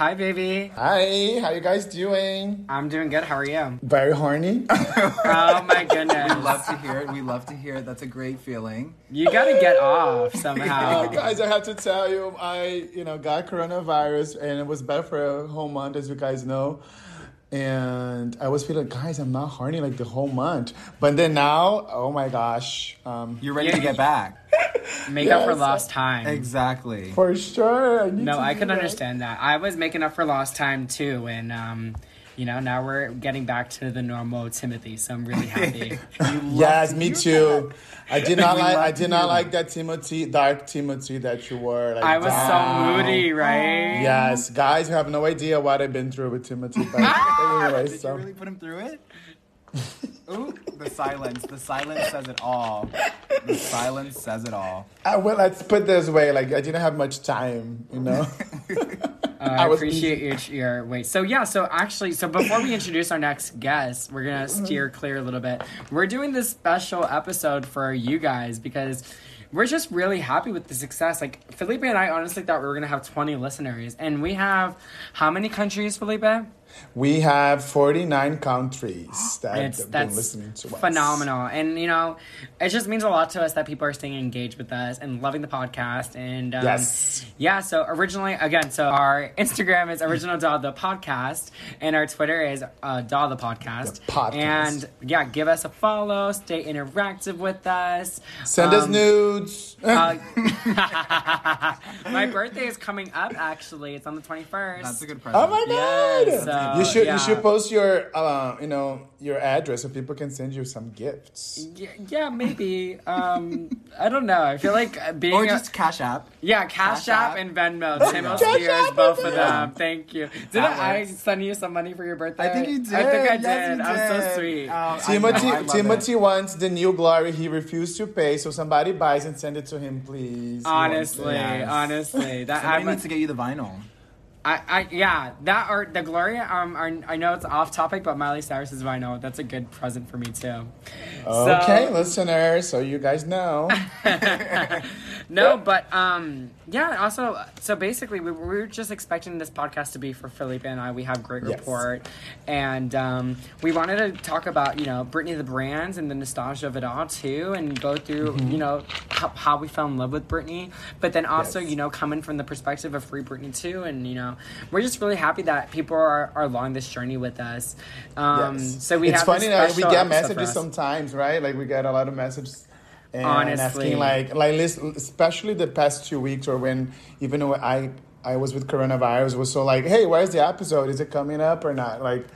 Hi, baby. Hi, how you guys doing? I'm doing good. How are you? Very horny. Oh my goodness. We love to hear it. We love to hear it. That's a great feeling. You gotta get off somehow. guys, I have to tell you, I you know got coronavirus and it was bad for a whole month, as you guys know. And I was feeling, guys, I'm not horny like the whole month. But then now, oh my gosh, um, You're ready to get back. Make up for lost time. Exactly. for sure. I No, I can that. understand that. I was making up for lost time too, and um, you know, now we're getting back to the normal Timothy, so I'm really happy. Yes, me too. I did not like. I did hear not like that Timothy, dark Timothy that you were. Like, I was down. so moody, right? Yes, guys, you have no idea what I've been through with Timothy. But anyway, Did you really put him through it? Ooh, the silence. The silence says it all. The silence says it all. uh, well, let's put this way. Like I didn't have much time, you know. Uh, I was appreciate your, your wait. So yeah, so actually, so before we introduce our next guest, we're gonna steer clear a little bit. We're doing this special episode for you guys because we're just really happy with the success. Like Felipe and I honestly thought we were gonna have twenty listeners, and we have how many countries, Felipe? We have 49 countries that It's have been that's listening to us. phenomenal, and you know, it just means a lot to us that people are staying engaged with us and loving the podcast. And um, Yes. yeah. So originally, again, so our Instagram is original Daw the podcast, and our Twitter is uh, Daw the podcast. The podcast. And yeah, give us a follow, stay interactive with us. Send us Um, nudes. uh, my birthday is coming up. Actually, it's on the twenty first. That's a good present. oh my god! Yes, so, you should yeah. you should post your uh, you know your address so people can send you some gifts. Yeah, yeah, maybe. Um, I don't know. I feel like uh, being Or a- just Cash App. Yeah, Cash, Cash App App. and Venmo. Timo Cash Spears, both of them. Thank you. Didn't I send you some money for your birthday? I think you did. I think I did. Yes, you I'm so sweet. Oh, Timothy know, I Timothy it. wants the new glory. He refused to pay, so somebody buys and send it to him, please. Honestly. Yes. honestly, that Somebody I'm, needs to get you the vinyl. I, I, yeah, that or the Gloria. Um, are, I know it's off topic, but Miley Cyrus's vinyl. That's a good present for me too. Okay, So- listeners, so you guys know. no, but um, yeah. Also, so basically, we, we were just expecting this podcast to be for Felipe and I. We have great Yes. report, and um, we wanted to talk about you know Britney the brands and the nostalgia of it all too, and go through Mm-hmm. you know how, how we fell in love with Britney, but then also Yes. you know coming from the perspective of free Britney too, and you know we're just really happy that people are, are along this journey with us. Um, Yes. So we it's have funny that we get messages sometimes, right? Like we get a lot of messages. And Honestly. asking like like especially the past two weeks or when even when I I was with coronavirus was so like hey where's the episode is it coming up or not like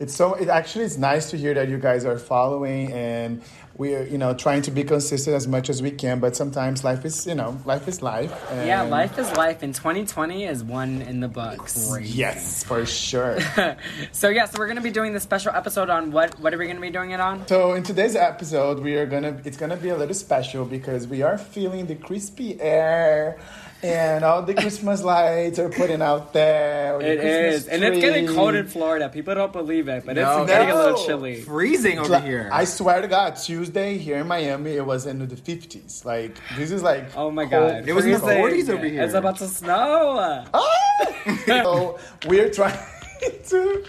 it's so it actually it's nice to hear that you guys are following and we're you know trying to be consistent as much as we can but sometimes life is you know life is life Yeah, life is life, and 2020 is one in the books. yes for sure So yeah, so we're gonna be doing this special episode on what? What are we gonna be doing it on? So in today's episode, we are gonna it's gonna be a little special because we are feeling the crispy air and all the Christmas lights are putting out there. the It Christmas is, and it's getting cold in Florida. People don't believe it, but No. it's getting a little chilly. Freezing over Like, here. I swear to God, Tuesday here in Miami, it was in the fifties. Like this is like Oh my cold- god, It was in the freezing. 40s over here. It's about to snow. so we're trying to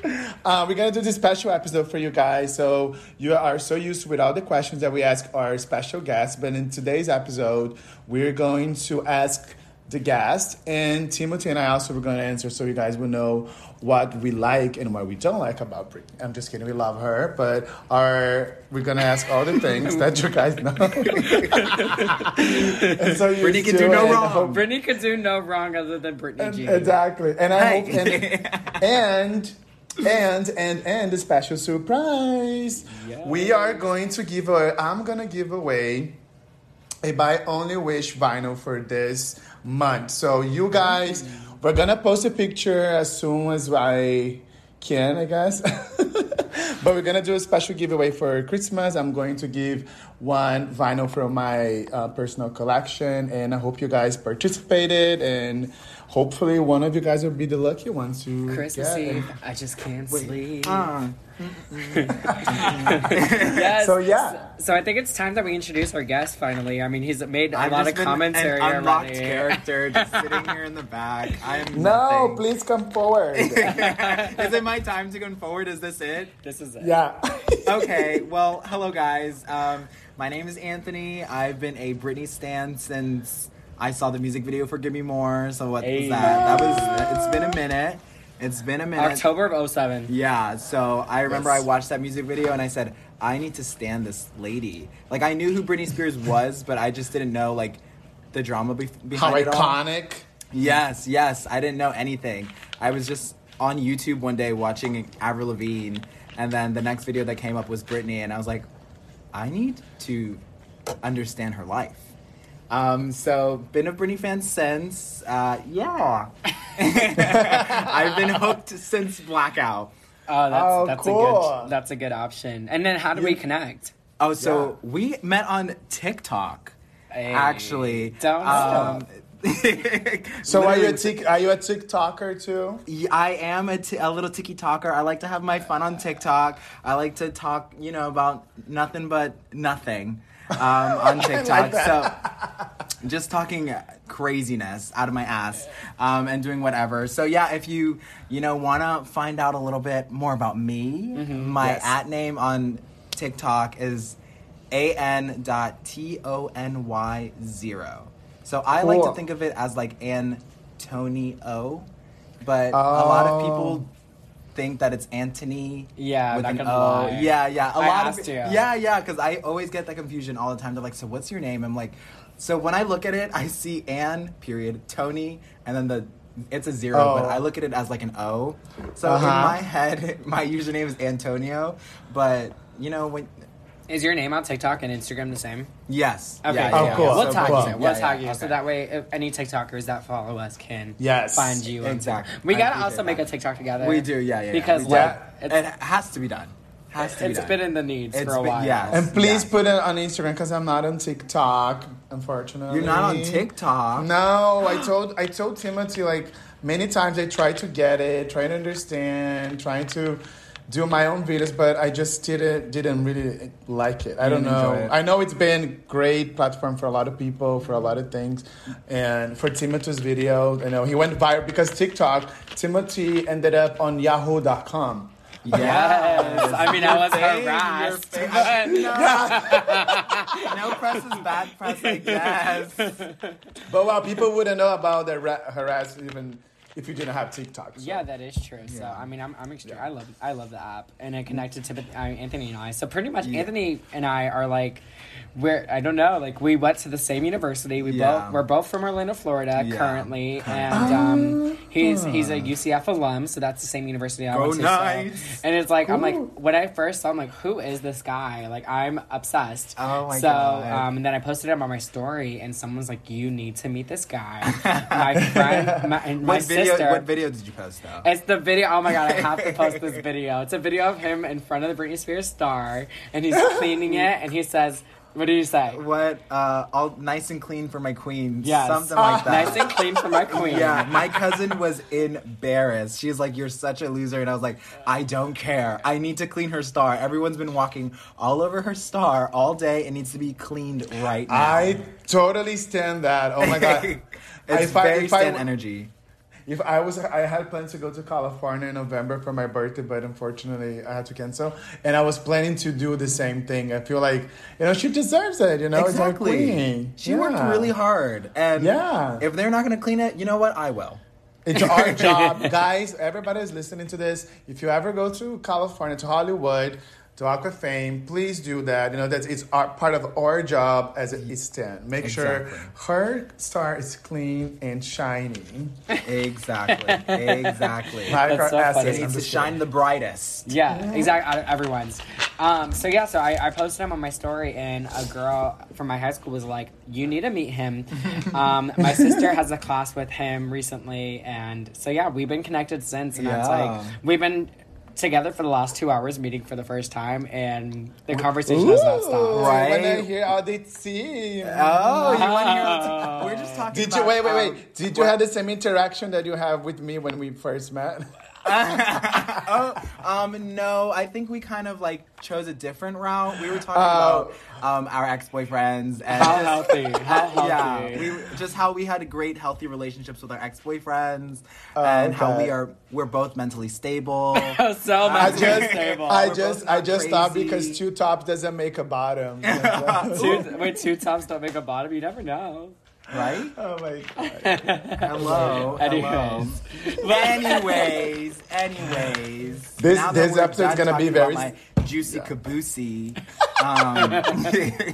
uh, we're gonna do this special episode for you guys so you are so used with all the questions that we ask our special guests but in today's episode we're going to ask the guest and timothy and i also were going to answer so you guys will know what we like and what we don't like about Britney. I'm just kidding, we love her, but our we're gonna ask all the things that you guys know. and so Britney used can do no wrong. Hope- Britney could do no wrong other than Britney Jean. Exactly. And I hope and and and and and a special surprise. We are going to give away I'm gonna give away a my only wish vinyl for this month. So you guys we're gonna post a picture as soon as I can, I guess. but we're gonna do a special giveaway for Christmas. I'm going to give one vinyl from my uh, personal collection, and I hope you guys participated and hopefully one of you guys will be the lucky ones to Christmas get. Eve, I just can't sleep. Uh, yes. So, yeah. So I think it's time that we introduce our guest finally. I mean, he's made a I've lot just of been commentary an unlocked already. character just sitting here in the back. I am No, nothing. please come forward. Is it my time to come forward? Is this it? This is it. yeah. okay, well, hello guys. Um, my name is Anthony. I've been a Britney stan since I saw the music video for "Give Me More." So what Hey. was that? That was. It's been a minute. It's been a minute. October of 07. Yeah. So I remember Yes. I watched that music video and I said, I need to stand this lady. Like I knew who Britney Spears was, but I just didn't know like the drama be- behind How it all. iconic. Yes, yes. I didn't know anything. I was just on YouTube one day watching Avril Lavigne, and then the next video that came up was Britney, and I was like, I need to understand her life. Um, so been a Britney fan since. Uh, yeah, I've been hooked since Blackout. Oh, that's Oh, that's a cool. good that's a good option. And then how do we connect? Oh, so we met on TikTok. Hey, actually, don't um, So are you a literally- tic- are you a TikToker too? Yeah, I am a, t- a little tiki talker. I like to have my fun on TikTok. I like to talk, you know, about nothing but nothing um, on TikTok. so just talking craziness out of my ass um, and doing whatever. So yeah, if you you know want to find out a little bit more about me, my Yes. at name on TikTok is a n dot t o n y zero. So I like to think of it as like Antonio, but a lot of Oh. people think that it's Anthony. Yeah, with an O. lie. Yeah, yeah. A I lot asked of you. yeah, yeah. Because I always get that confusion all the time. They're like, "So what's your name?" I'm like, "So when I look at it, I see Ann, period, Tony, and then the." It's a zero, Oh. but I look at it as like an O. So Uh-huh. in my head, my username is Antonio, but you know when Is your name on TikTok and Instagram the same? yes, Okay. yeah, Oh, yeah, cool. yeah. We'll So tag cool. you. We'll Yeah, tag yeah, you. So okay. that way, if any TikTokers that follow us can Yes. find you. and- Exactly. We I gotta appreciate also make a. TikTok together. We do, yeah, yeah, yeah. Because like Yeah. it's, it has to be done. Has to be it's done. been in the needs It's for a been- while. yes. And please Yeah. put it on Instagram because I'm not on TikTok, unfortunately. You're not on TikTok. No, I told I told Timothy like many times I tried to get it, trying to understand, trying to do my own videos, but I just didn't didn't really like it. I don't know. I know it's been great platform for a lot of people for a lot of things, and for Timothy's video, you know, he went viral because TikTok. Timothy ended up on Yahoo.com. Yes. I mean, I was harassed. your fame. no press is bad press, I guess. But well, people wouldn't know about the ra- harass even if you didn't have TikTok. so. Yeah, that is true. So Yeah. I mean, I'm I'm extra- Yeah. I love I love the app, and it connected to uh, Anthony and I. So pretty much, Anthony and I are like, we're I don't know, like we went to the same university. We Yeah. both we're both from Orlando, Florida, Yeah. currently, Currently. and um, he's he's a UCF alum, so that's the same university I Go went to. so- and it's like I'm like when I first saw, him, like, who is this guy? Like I'm obsessed. Oh my so, God. um, and then I posted him on my story, and someone's like, "You need to meet this guy." my friend, my, and my what video? sister. What video did you post though? It's the video. Oh my god, I have to post this video. It's a video of him in front of the Britney Spears star, and he's cleaning it, and he says, "What do you say?" what? Uh, all nice and clean for my queen. Yes. something like that. Nice and clean for my queen. Yeah, my cousin was embarrassed. She's like, "You're such a loser," and I was like, "I don't care. I need to clean her star. Everyone's been walking all over her star all day. It needs to be cleaned right now." I totally stand that. Oh my god. it's If I- very I- stand energy. If I was, I had planned to go to California in November for my birthday, but unfortunately I had to cancel. And I was planning to do the same thing. I feel like, you know, she deserves it. You know, it's exactly. queen. She worked really hard, and Yeah. if they're not gonna clean it, you know what? I will. It's our job, guys. Everybody is listening to this. If you ever go to California, to Hollywood, to Walk of Fame, please do that. You know that it's our, part of our job as a stand. Make sure her star is clean and shiny. Exactly. exactly. Like That's our so funny. It needs to shine the brightest. Yeah, exactly. out of Everyone's. Um, so yeah, so I, I posted him on my story, and a girl from my high school was like, "You need to meet him." Um, my sister has a class with him recently, and so yeah, we've been connected since, and it's like we've been together for the last two hours, meeting for the first time, and the conversation has not Ooh, stopped. Right? I wanna hear how they sing. Oh, you want to hear? Wow. We're just talking. Did you about, wait, wait, um, wait? Did you have the same interaction that you have with me when we first met? oh, um, no, I think we kind of like chose a different route. We were talking Oh. about um, our ex boyfriends and How just- healthy? How healthy? yeah, we just how we had great healthy relationships with our ex boyfriends Oh, and how we are we're both mentally stable. so I just, stable. I We're just, I just thought crazy. because two tops doesn't make a bottom. two, wait, two tops don't make a bottom. You never know. Right? oh my god. Hello. hello. Anyways. anyways, anyways. This- this we're episode's gonna be very- my juicy caboosey. Um,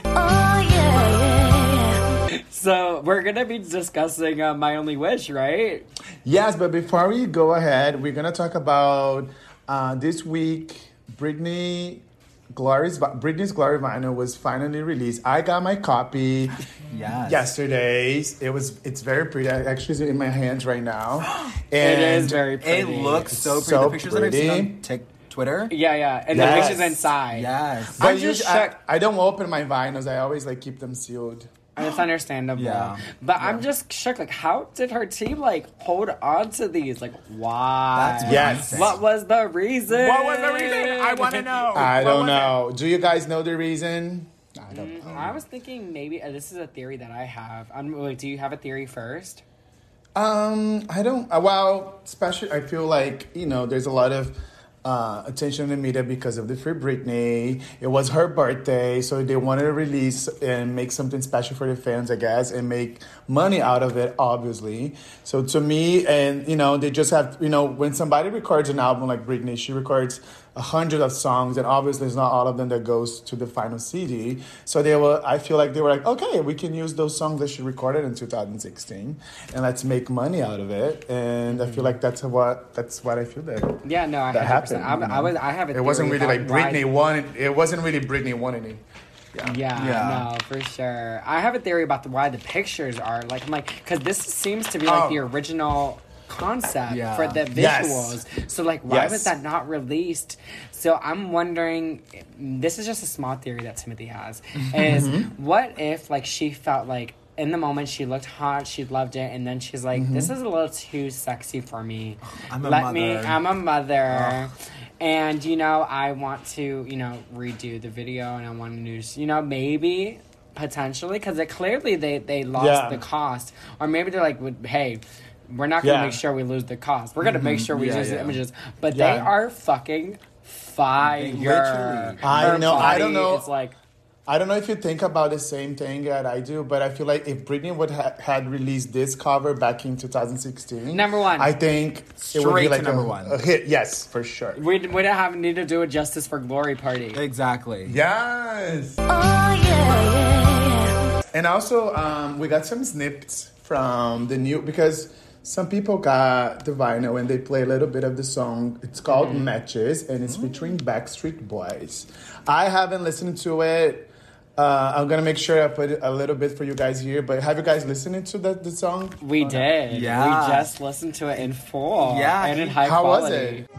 Oh yeah, yeah, So we're gonna be discussing uh, my only wish, right? Yes, but before we go ahead, we're gonna talk about uh, this week. Britney Glory's Britney's Glory Vinyl was finally released. I got my copy yes. yesterday. It was it's very pretty. I actually it's in my hands right now. It And is very pretty. It looks so pretty. so the pictures that I've seen pretty. on Tik Twitter. Yeah, yeah, and Yes. the pictures inside. Yes. But I'm just usually, I. I don't open my vinyls. I always like keep them sealed. And it's understandable. Yeah. But I'm just shook. Like, how did her team like hold on to these? Like, why? That's Yes. What was the reason? What was the reason? I want to know. I What don't was know. Do you guys know the reason? I don't know. I was thinking maybe uh, this is a theory that I have. I'm like, do you have a theory first? Um, I don't. Uh, well, especially I feel like you know, there's a lot of uh, attention in the media because of the Free Britney. It was her birthday, so they wanted to release and make something special for the fans, I guess, and make money out of it, obviously. So to me, and you know, they just have you know, when somebody records an album like Britney, she records a hundred of songs, and obviously it's not all of them that goes to the final CD. So they were, I feel like they were like, okay, we can use those songs that she recorded in 2016, and let's make money out of it. And I feel mm-hmm. like that's what that's what I feel that Yeah, no, I that happened. I'm, you know? I was. I have a. It wasn't really like why- Britney wanted. It wasn't really Britney wanting it. Yeah. Yeah, Yeah. no, for sure. I have a theory about the, why the pictures are like. I'm like, because this seems to be like Oh. the original concept Yeah. for the Yes. visuals. So like, why Yes. was that not released? So I'm wondering. This is just a small theory that Timothy has. Is Mm-hmm. what if like she felt like. In the moment, she looked hot. She loved it, and then she's like, "This is a little too sexy for me. Mm-hmm. I'm a Let me. mother." I'm a mother, and you know, I want to, you know, redo the video, and I want to, do- you know, maybe potentially because it clearly they they lost Yeah. the cost, or maybe they're like, "Would- hey. We're not gonna Yeah. make sure we lose the cost. We're gonna make sure we Yeah, lose the images, but they are fucking fire. literally- I Her know, I don't know. is like I don't know if you think about the same thing that I do, but I feel like if Britney would ha- had released this cover back in 2016, Number one. I think it would be like number a, one. a hit. Yes, for sure. we we didn't have need to do a justice for glory party. Exactly. Yes. oh yeah, yeah, yeah. And also, um, we got some snips from the new because some people got the vinyl and they play a little bit of the song. It's called Mm-hmm. Matches and it's featuring Backstreet Boys. I haven't listened to it. Uh, I'm gonna make sure I put a little bit for you guys here. But have you guys listened to the, the song? We did. Yeah. We just listened to it in full. Yeah, And in high How was quality. it?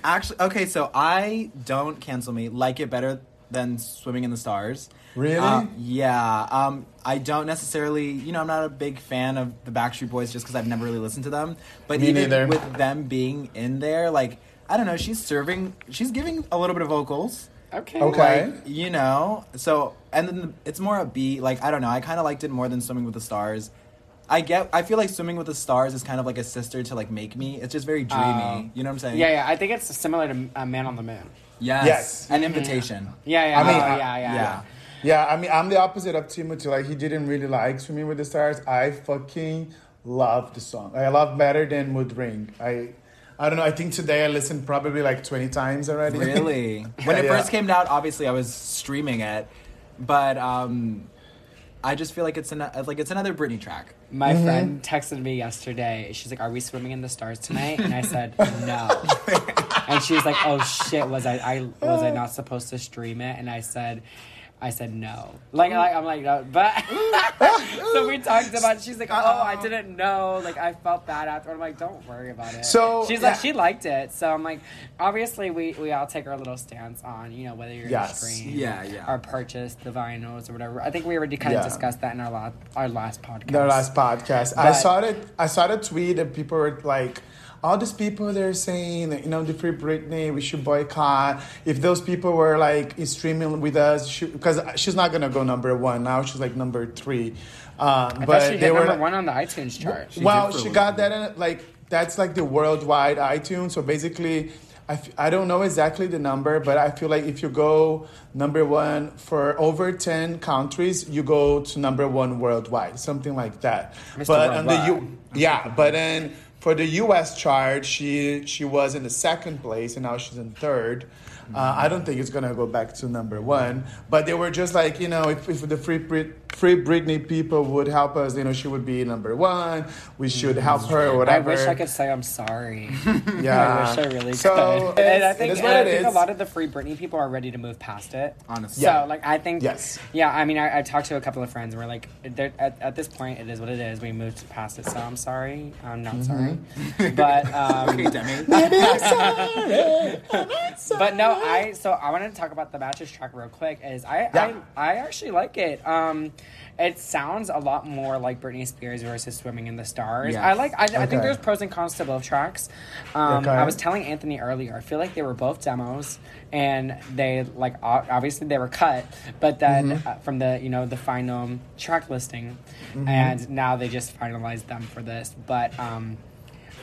It actually okay. So I don't cancel me. Like it better than Swimming in the Stars. Really? Uh, yeah. Um, I don't necessarily. You know, I'm not a big fan of the Backstreet Boys just because I've never really listened to them. But Me even neither. with them being in there, like I don't know, she's serving. She's giving a little bit of vocals. Okay. Okay. Like, you know, so and then the, it's more a upbeat. Like I don't know, I kind of liked it more than Swimming with the Stars. I get. I feel like Swimming with the Stars is kind of like a sister to like Make Me. It's just very dreamy. Oh. you know what I'm saying? Yeah, yeah. I think it's similar to uh, Man on the Moon. Yes. Yes. An invitation. Yeah, yeah. I mean, I- yeah, yeah, Yeah. Yeah, I mean, I'm the opposite of Timothy. Like, he didn't really like Swimming with the Stars. I fucking love the song. I love better than Mood Ring. I, I don't know. I think today I listened probably like 20 times already. Really? when it Yeah. first came out, obviously I was streaming it, but um, I just feel like it's an like it's another Britney track. My Mm-hmm. friend texted me yesterday. She's like, "Are we swimming in the stars tonight?" And I said, "No." and she was like, "Oh shit, was I, I was I not supposed to stream it?" And I said, I said no. Like, like I'm like no, but so we talked about. it. She's like, oh, I didn't know. Like I felt bad after. I'm like, don't worry about it. So, she's yeah. like, she liked it. So I'm like, obviously we we all take our little stance on you know whether you're Yes. gonna stream, Yeah, yeah. or purchase the vinyls or whatever. I think we already kind of discussed that in our last our last podcast. The last podcast. I saw it. I saw the tweet and people were like, all these people they're saying, that, you know, the free Britney, we should boycott. If those people were like streaming with us, because she's not gonna go number one now. She's like number three. Um, I but she they hit were number one on the iTunes chart. She well, did for a she little got that in like that's like the worldwide iTunes. So basically, I, f- I don't know exactly the number, but I feel like if you go number one for over ten countries, you go to number one worldwide, something like that. Mr. But on the U, yeah, but then for the U.S. chart, she she was in the second place, and now she's in third. Uh, I don't think it's gonna go back to number one, but they were just like, you know, if, if the free Brit, free Britney people would help us, you know, she would be number one. We should help her or whatever. I wish I could say I'm sorry. Yeah. I wish I really so, could. And I think, and I think a lot of the free Britney people are ready to move past it. Honestly. Yeah. So, like, I think. Yes. Yeah, I mean, I, I talked to a couple of friends and we're like, at, at this point, it is what it is. We moved past it, so I'm sorry. I'm not Mm-hmm. sorry. But, um, Okay, Demi. but no, I so I wanted to talk about the matches track real quick. Is I Yeah. I, I actually like it. Um, it sounds a lot more like Britney Spears versus Swimming in the Stars. Yeah. I like. I, I think there's pros and cons to both tracks. Um, Okay. I was telling Anthony earlier. I feel like they were both demos, and they like obviously they were cut, but then Mm-hmm. uh, from the you know the final track listing, and now they just finalized them for this. But um,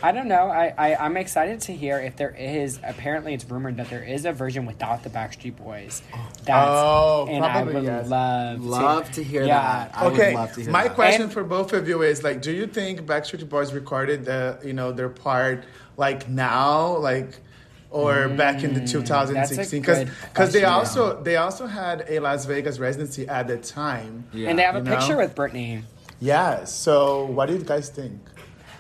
I don't know. I, I I'm excited to hear if there is. Apparently, it's rumored that there is a version without the Backstreet Boys. That's Oh, and I probably, would yes. love Love to hear Yeah. that. I okay, would love to hear my that. question And- for both of you is like, do you think Backstreet Boys recorded the, you know, their part like now, like, or back in the 2016? Mm, good Because they question. also they also had a Las Vegas residency at the time. Yeah. And they have a know? picture with Britney. Yes. So what do you guys think?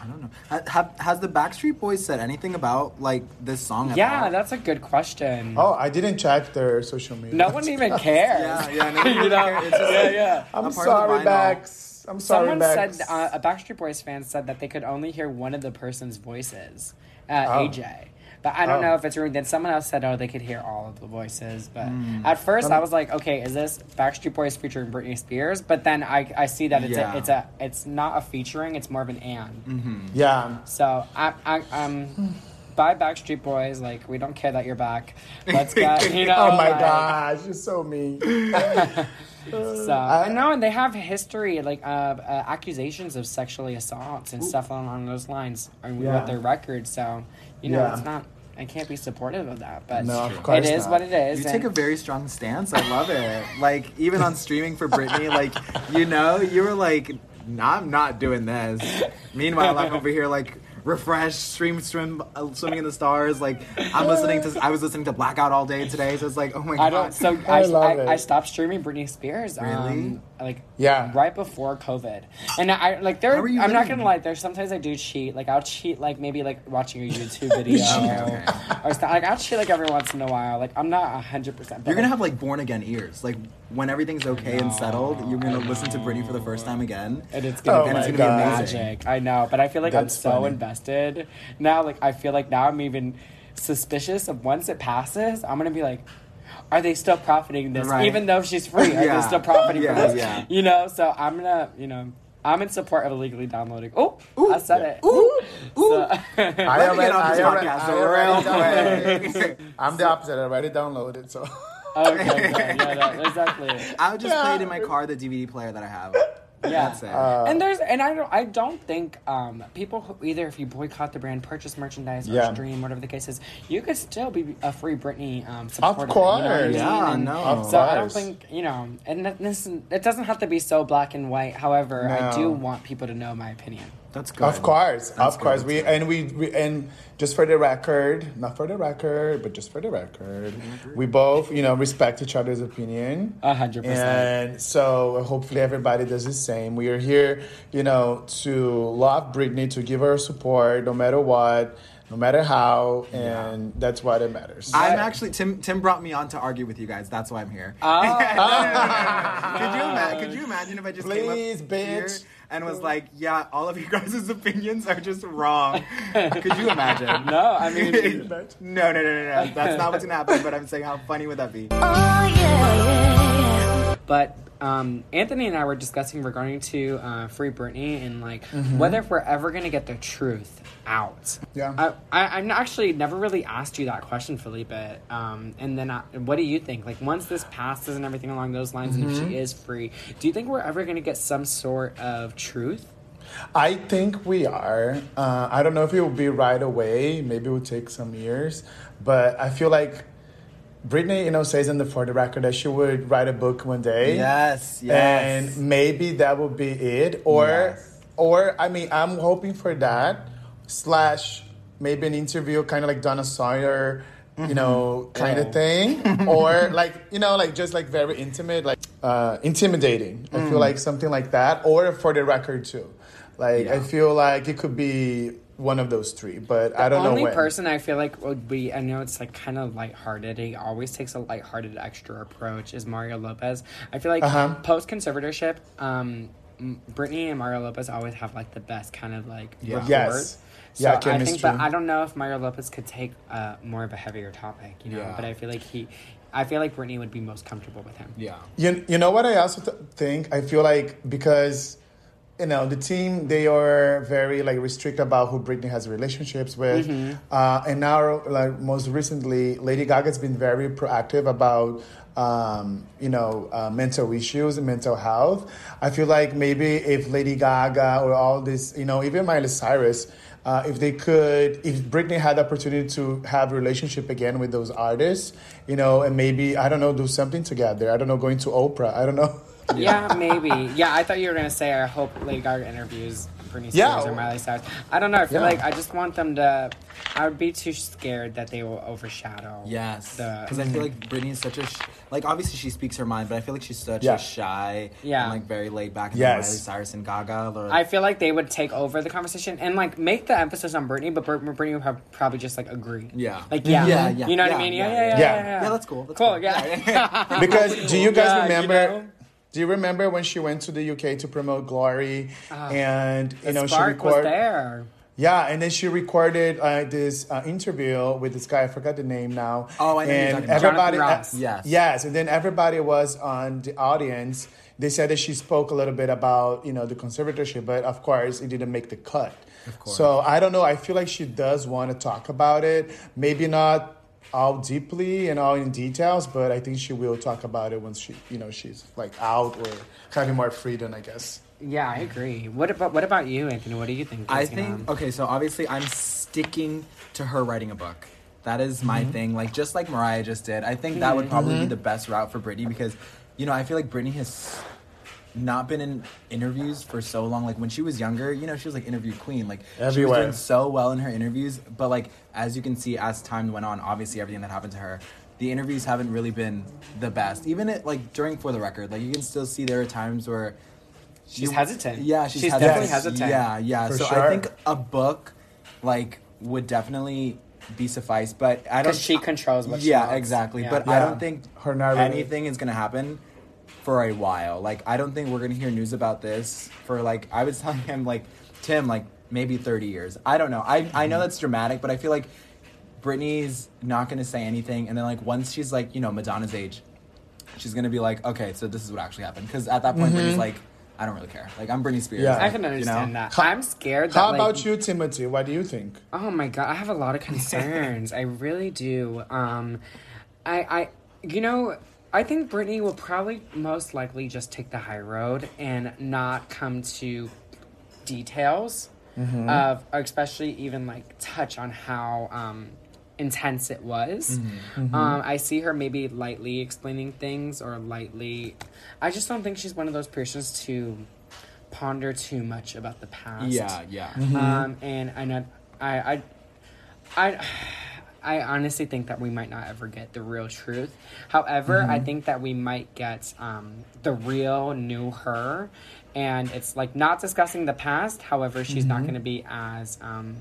I don't know. Have, has the Backstreet Boys said anything about like this song? at Yeah, all? that's a good question. Oh, I didn't check their social media. No one even cares. Yeah, yeah, no one you know? cares. It's just yeah, yeah. I'm a part of the sorry, vinyl. Bax. I'm sorry, Someone Bax. said uh, a Backstreet Boys fan said that they could only hear one of the person's voices, uh, Oh. AJ. But I don't Oh. know if it's rude. Then someone else said, "Oh, they could hear all of the voices." But Hmm. at first, I was like, "Okay, is this Backstreet Boys featuring Britney Spears?" But then I, I see that it's Yeah. a it's a it's not a featuring. It's more of an and. yeah. So I I um. Bye, Backstreet Boys. Like we don't care that you're back. Let's get you know. Oh my like- gosh, you're so mean. So I know, and they have history, like uh, uh, accusations of sexually assaults and stuff along those lines, and Yeah. with their records. So you know, Yeah. it's not. I can't be supportive of that, but No, of it course is not. what it is. You take a very strong stance. I love it. Like even on streaming for Britney, like you know, you were like, "I'm not doing this." Meanwhile, I'm over here like refresh, stream, swim, uh, swimming in the stars. Like I'm listening to, I was listening to Blackout all day today. So it's like, oh my god. I don't. So I I, love I, it. I stopped streaming Britney Spears. Really? Um, like Yeah. right before COVID, and I like there. How are you I'm not gonna lie. There's sometimes I do cheat. Like I'll cheat. Like maybe like watching a YouTube video. Okay. Or stuff. Like I'll cheat like every once in a while. Like I'm not hundred percent. You're gonna have like born again ears. Like when everything's okay and settled, you're gonna listen to Britney for the first time again. And it's gonna, Oh and it's gonna be magic. I know, but I feel like I'm so funny. invested now. Like I feel like now I'm even suspicious of once it passes, I'm gonna be like, are they still profiting this? Right. Even though she's free, are Yeah. they still profiting Yeah, from this? yeah. You know, so I'm gonna, you know. I'm in support of illegally downloading. Oh, I said it. Ooh, ooh. So- I Let me already, get on this I already, podcast I real already quick. downloaded. I'm the opposite. I already downloaded. So okay, good. yeah, that, exactly. I would just Yeah. play it in my car, the DVD player that I have. Yeah. That's it. Uh, and there's and I don't I don't think um, people who either if you boycott the brand, purchase merchandise or Yeah. stream whatever the case is, you could still be a free Britney um, supporter. Of You know what I course. mean? Yeah, And no. Of So I don't think you know, and this it doesn't have to be so black and white. However, I do want people to know my opinion. That's good. Of course, That's of course. good, We that's and we, we and just for the record, not for the record, but just for the record, we both you know respect each other's opinion. A hundred percent. And so hopefully everybody does the same. We are here, you know, to love Britney, to give her support no matter what. no matter how, and that's why it matters. I'm actually Tim. Tim brought me on to argue with you guys. That's why I'm here. Oh. could you imagine? Could you imagine if I just Please, came up here bitch. And was like, "Yeah, all of you guys' opinions are just wrong." could you imagine? No, I mean, no, no, no, no, no. That's not what's gonna happen. But I'm saying, how funny would that be? Oh yeah, yeah, yeah. But um, Anthony and I were discussing regarding to uh, Free Britney and like Mm-hmm. whether if we're ever gonna get the truth out. Yeah. I, I I'm actually never really asked you that question, Felipe. Um, and then I, what do you think? Like once this passes and everything along those lines, and if Mm-hmm. she is free, do you think we're ever gonna get some sort of truth? I think we are. Uh, I don't know if it will be right away. Maybe it will take some years. But I feel like Britney, you know, says in the for the record that she would write a book one day. Yes, yes. And maybe that will be it. Or, Yes. or I mean, I'm hoping for that. Slash, maybe an interview, kind of like Donna Sawyer, you know, kind of thing. or like, you know, like just like very intimate, like uh, intimidating. I feel like something like that. Or for the record too. Like I feel like it could be one of those three, but I don't know only person I feel like would be I know it's like kind of lighthearted. He always takes a lighthearted extra approach. Is Mario Lopez? I feel like Uh-huh. post conservatorship, um, Britney and Mario Lopez always have like the best kind of like Yeah. rapport. Yes. So Yeah, I think, but I don't know if Mario Lopez could take uh, more of a heavier topic, you know. Yeah. But I feel like he, I feel like Britney would be most comfortable with him. Yeah. You, you know what I also th- think? I feel like because you know the team they are very like restrict about who Britney has relationships with, uh, and now like most recently, Lady Gaga's been very proactive about um, you know uh, mental issues and mental health. I feel like maybe if Lady Gaga or all this, you know, even Miley Cyrus. Uh, if they could, if Britney had the opportunity to have a relationship again with those artists, you know, and maybe I don't know, do something together. I don't know, going to Oprah. I don't know. Yeah, maybe. Yeah, I thought you were gonna say I hope Lady Gaga interviews Britney Spears Yeah. or Miley Cyrus. I don't know. I feel Yeah. like I just want them to. I would be too scared that they will overshadow. Yes, because I feel mm-hmm. like Britney is such a sh- like obviously she speaks her mind, but I feel like she's such Yeah. a shy, Yeah. and like very laid back. And Yes. Miley Cyrus and Gaga. Or, I feel like they would take over the conversation and like make the emphasis on Britney, but Brit- Britney would have probably just like agree. yeah, Like yeah, yeah, yeah, You know what I mean? Yeah, yeah, yeah, yeah, yeah. yeah. Yeah. yeah, Yeah, that's cool, that's cool. cool. Yeah. because do you guys Yeah, you remember? know? Do you remember when she went to the UK to promote Glory, Ah, and you the know she spark was recorded? there. Yeah, and then she recorded uh, this uh, interview with this guy. I forgot the name now. Oh, I know who you're And about. everybody, Jonathan Ross. Yes. yes, and then everybody was on the audience. They said that she spoke a little bit about you know the conservatorship, but of course it didn't make the cut. Of course. So I don't know. I feel like she does want to talk about it. Maybe not all deeply and all in details, but I think she will talk about it once she you know she's like out or having more freedom. I guess. Yeah, I agree. What about what about you, Anthony? What do you think? I is gonna- think okay, so obviously I'm sticking to her writing a book. That is my Mm-hmm. thing. Like just like Mariah just did. I think that would probably be the best route for Britney because, you know, I feel like Britney has not been in interviews for so long. Like when she was younger, you know, she was like interview queen. Like she was Everywhere. doing so well in her interviews. But like as you can see, as time went on, obviously everything that happened to her, the interviews haven't really been the best. Even it like during for the record, like you can still see there are times where She's you- hesitant. Yeah, she's, She's hesitant. definitely hesitant. Yeah, yeah. For so sure. I think a book, like, would definitely be suffice. But I don't. because she controls what yeah, wants. exactly. Yeah. But I don't think Her narrative. anything is gonna happen for a while. Like, I don't think we're gonna hear news about this for like. I was telling him like, Tim, like maybe thirty years. I don't know. I I Mm-hmm. know that's dramatic, but I feel like Britney's not gonna say anything, and then like once she's like you know Madonna's age, she's gonna be like, okay, so this is what actually happened. Because at that point, Britney's like, I don't really care. Like I'm Britney Spears. Mm-hmm. Yeah. I can understand you know? that. I'm scared. That, How like, about you, Timothy? What do you think? Oh my god, I have a lot of concerns. I really do. Um, I, I, you know, I think Britney will probably most likely just take the high road and not come to details of, especially even like touch on how um, intense it was. Um, I see her maybe lightly explaining things or lightly. I just don't think she's one of those persons to ponder too much about the past. Yeah, yeah. Um, and I know, I, I, I, I honestly think that we might not ever get the real truth. However, I think that we might get um, the real new her, and it's like not discussing the past. However, she's not going to be as um,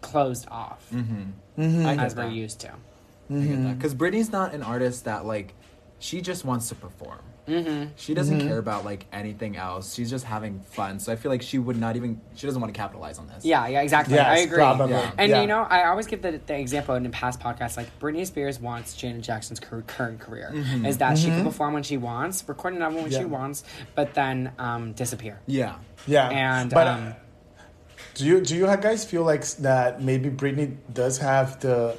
closed off Mm-hmm. I get as we're that. used to. Because Britney's not an artist that like she just wants to perform. Mm-hmm. She doesn't care about like anything else. She's just having fun. So I feel like she would not even. She doesn't want to capitalize on this. Yeah, yeah, exactly. Yes, I agree. probably. Yeah. And Yeah. you know, I always give the, the example in past podcasts, like Britney Spears wants Janet Jackson's cur- current career is that she can perform when she wants, record an album when she Mm-hmm. Wants, but then um, disappear. Yeah. Yeah. And but um, do you do you guys feel like that maybe Britney does have the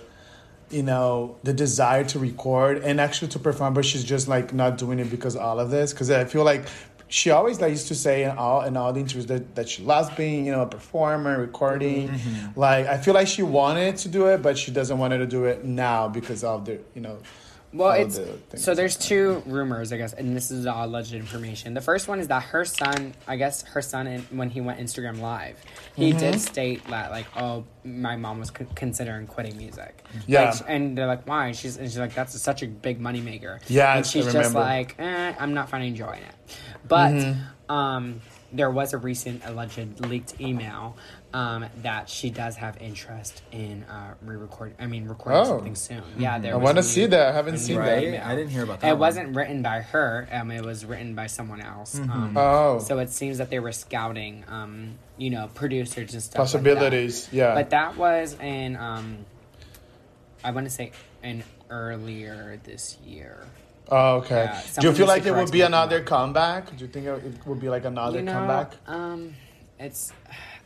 you know the desire to record and actually to perform, but she's just like not doing it because of all of this? Because I feel like she always like used to say in all in all the interviews that, that she loves being you know a performer, recording. Mm-hmm. Like I feel like she wanted to do it, but she doesn't want to do it now because of the you know. Well, all it's the so there's like two rumors, I guess, and this is all alleged information. The first one is that her son, I guess her son, in, when he went Instagram live, he Mm-hmm. did state that like, oh, my mom was con- considering quitting music. Yeah. Like, and they're like, why? She's and she's like, that's such a big moneymaker. Yes, and she's I just like, eh, I'm not finding enjoying it. But Mm-hmm. um, there was a recent alleged leaked email um, that she does have interest in uh, re-record. I mean, recording Oh. something soon. Yeah, there. I wanna see that. I haven't seen new that. Email. I didn't hear about that It one. wasn't written by her. Um, it was written by someone else. Um, Oh. So it seems that they were scouting, um, you know, producers and stuff. Possibilities, Like that. yeah. But that was in, um, I want to say, in earlier this year. Oh, okay. Yeah, do you feel like to it would be me if I'm another wrong. comeback? Do you think it would be like another you know, comeback? Um, it's.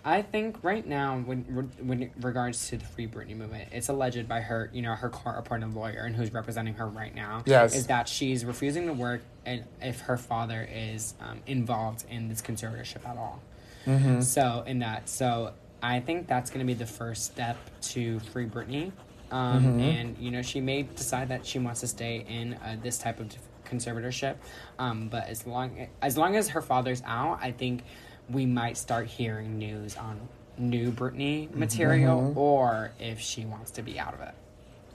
I think right now, when, when regards to the Free Britney movement, it's alleged by her, you know, her court-appointed lawyer and who's representing her right now. Yes. is that she's refusing to work, and if her father is um, involved in this conservatorship at all. Mm-hmm. So in that, so I think that's going to be the first step to free Britney, um, Mm-hmm. and you know she may decide that she wants to stay in uh, this type of conservatorship, um, but as long as long as her father's out, I think we might start hearing news on new Britney material, Mm-hmm. or if she wants to be out of it.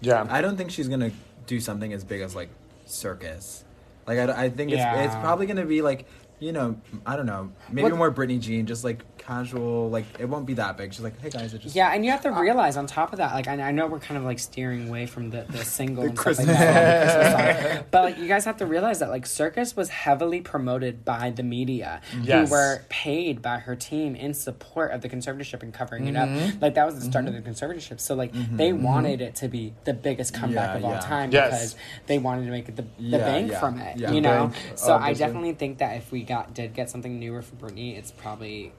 Yeah. I don't think she's gonna do something as big as like circus. Like I, I think it's it's probably gonna be like you know I don't know maybe What- more Britney Jean just like casual like it won't be that big. She's like hey guys, it just Yeah, and you have to realize on top of that, like I, I know we're kind of like steering away from the, the single The and stuff like that, the Christmas song. but like you guys have to realize that like Circus was heavily promoted by the media, Yes. who were paid by her team in support of the conservatorship and covering it up. Mm-hmm. Like that was the start of mm-hmm. the conservatorship, so like mm-hmm. they wanted it to be the biggest comeback Yeah, of all yeah. time Yes. because they wanted to make it the, the Yeah, bank yeah, from it, yeah. you know. Bank, so I definitely think that if we got did get something newer for Britney, it's probably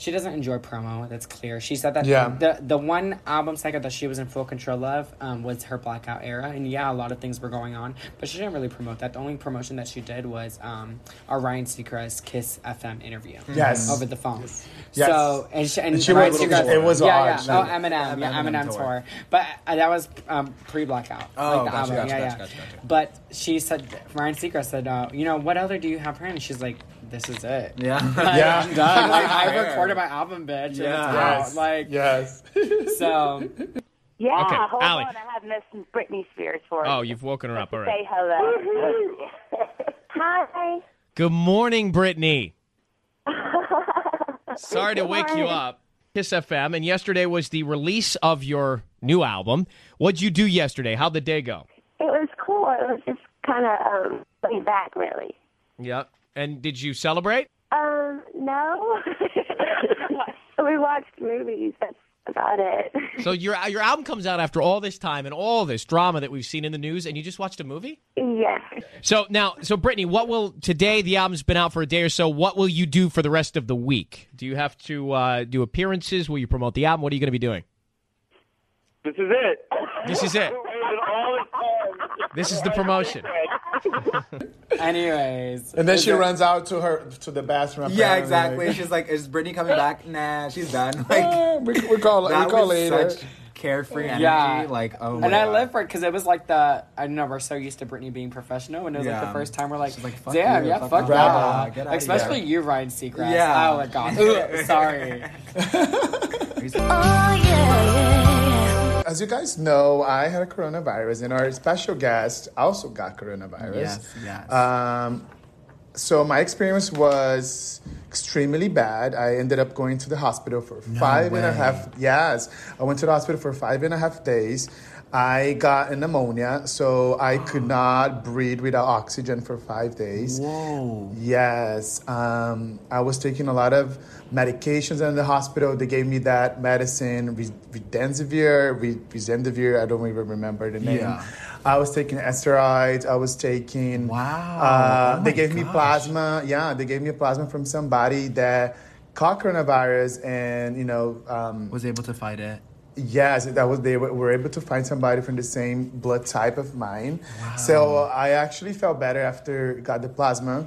she doesn't enjoy promo. That's clear. She said that Yeah. the the one album cycle that she was in full control of um, was her blackout era, and yeah, a lot of things were going on, but she didn't really promote that. The only promotion that she did was um, our Ryan Seacrest Kiss FM interview. Yes. over the phone. Yes. So and she, and, And she Ryan was- Seacrest, it was yeah, odd. yeah. Oh, Eminem, yeah, Eminem Eminem, tour. tour. But uh, that was um, pre blackout. Oh, like the gotcha, album. gotcha, yeah, gotcha, yeah. gotcha, gotcha. But she said Ryan Seacrest said, uh, you know, what other do you have planned? And she's like, this is it. yeah Like, Yeah. I'm done. Like, I Fair. recorded my album, bitch. and it's Yeah. out. Yes. Like, yes. so Yeah, Okay, hold Allie. on. I have Miss Britney Spears for Oh, you. you've woken her up. All right. Say hello. Hi. Good morning, Britney. Sorry to wake you up. Kiss FM. And yesterday was the release of your new album. What'd you do yesterday? How'd the day go? It was cool. It was just kind of um, laid back, really. Yep. And did you celebrate? Um, no. we watched movies. That's about it. So your your album comes out after all this time and all this drama that we've seen in the news, and you just watched a movie. yes. So now, so Britney, what will today? The album's been out for a day or so. What will you do for the rest of the week? Do you have to uh, do appearances? Will you promote the album? What are you going to be doing? This is it. This is it. All this time. This is the promotion. anyways. And then she there- runs out to her to the bathroom. yeah exactly. like, She's like is Britney coming back? Nah, she's done. Like "Ah, we, we call we that call was later. such carefree energy. Yeah. Like oh my And I God. live for it because it was like the I don't know we're so used to Britney being professional, and it was like the first time we're like, She's like, fuck damn, you, yeah, fuck fuck that, Bravo. Get outta especially here. you, Ryan Seacrest. Yeah. Oh my god, Ugh, sorry. Oh, yeah, yeah, yeah. As you guys know, I had a coronavirus, and our special guest also got coronavirus. Yes, yes. Um, so my experience was extremely bad. I ended up going to the hospital for five and a half. Yes, I went to the hospital for five and a half days. I got pneumonia, so I could not breathe without oxygen for five days. Whoa. Yes, um, I was taking a lot of medications in the hospital. They gave me that medicine, Re- Redensivir, Resendivir. I don't even remember the name. Yeah. I was taking steroids. I was taking. Wow. Uh, Oh they gave me plasma. Yeah, they gave me plasma from somebody that caught coronavirus, and you know. Um, Was able to fight it. Yes, that was they were, were able to find somebody from the same blood type of mine. Wow. So I actually felt better after got the plasma.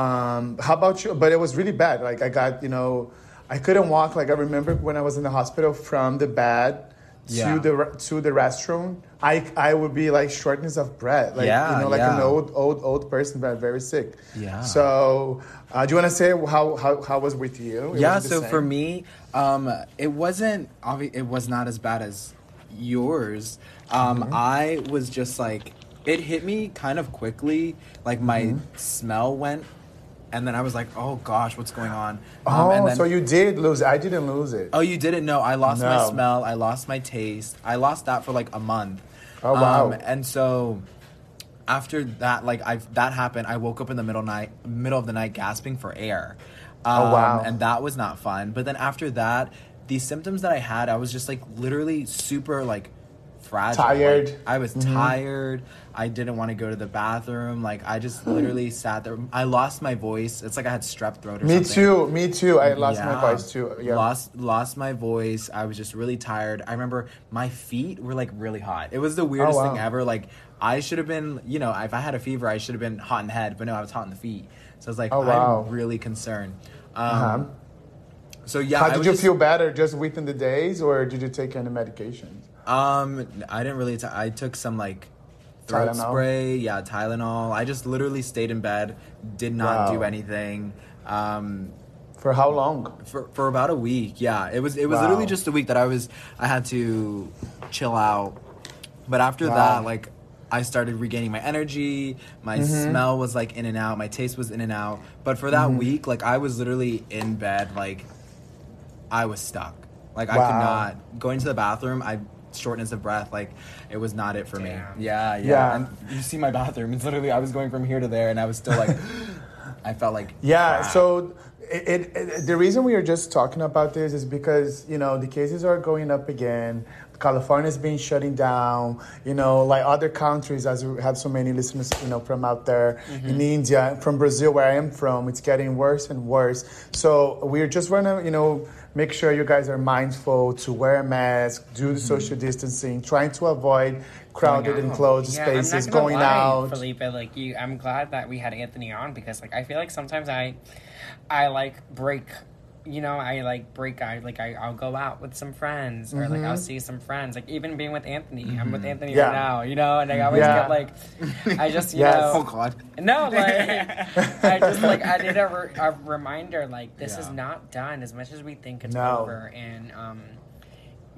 Um, how about you? But it was really bad. Like I got, you know, I couldn't walk. Like I remember when I was in the hospital from the bed Yeah. to the to the restroom. I I would be like shortness of breath. Like Yeah, you know, like an old old old person, but very sick. Yeah. So uh, do you want to say how how how was with you? It yeah so same? for me um it wasn't obvi- it was not as bad as yours um Mm-hmm. i was just like it hit me kind of quickly like my Mm-hmm. smell went and then i was like oh gosh what's going on um, Oh, and then, so you did lose it. I didn't lose it. oh you didn't know i lost my smell i lost my taste i lost that for like a month Oh, wow. um, and so after that like i that happened i woke up in the middle night middle of the night gasping for air um, Oh, wow. and that was not fun but then after that the symptoms that i had i was just like literally super like fragile Tired. Like, i was tired i didn't want to go to the bathroom like i just literally sat there i lost my voice it's like i had strep throat or Me something too. Me too. I lost my voice too. Yeah. Lost lost my voice. I was just really tired. I remember my feet were like really hot. It was the weirdest Oh, wow. thing ever. Like I should have been, you know, if I had a fever, I should have been hot in the head, but no, I was hot in the feet. So I was like, Oh, wow. I'm really concerned. Um, Uh-huh. So yeah, How did you just- feel better just within the days, or did you take any medications? Um, I didn't really. T- I took some like throat Tylenol? spray. Yeah, Tylenol. I just literally stayed in bed, did not Wow. do anything. Um, For how long? for for about a week. Yeah, it was it was Wow. literally just a week that I was I had to chill out. But after Wow. that, like I started regaining my energy. My Mm-hmm. smell was like in and out. My taste was in and out. But for that Mm-hmm. week, like I was literally in bed, like I was stuck. Like I could not going to the bathroom. I shortness of breath. Like it was not it for me. Yeah, yeah. Yeah. And you see my bathroom. It's literally I was going from here to there, and I was still like, I felt like Yeah. crap. So it, it, it- the reason we are just talking about this is because you know the cases are going up again. California's been shutting down. You know, like other countries, as we have so many listeners, you know, from out there mm-hmm. in India, from Brazil, where I am from, it's getting worse and worse. So we're just wanna, you know, make sure you guys are mindful to wear a mask, do the mm-hmm. social distancing, trying to avoid crowded Going and out. closed Yeah, spaces, I'm not gonna going lie, out. Felipe, like you, I'm glad that we had Anthony on because like I feel like sometimes I, I like break, you know, I like break. I like I, I'll go out with some friends or like I'll see some friends. Like even being with Anthony, I'm with Anthony Mm-hmm. Yeah. right now, you know, and I always Yeah. get like, I just you Yes. know, oh god. no, like I just like I did a, re- a reminder like this is not done as much as we think it's No. over, and um,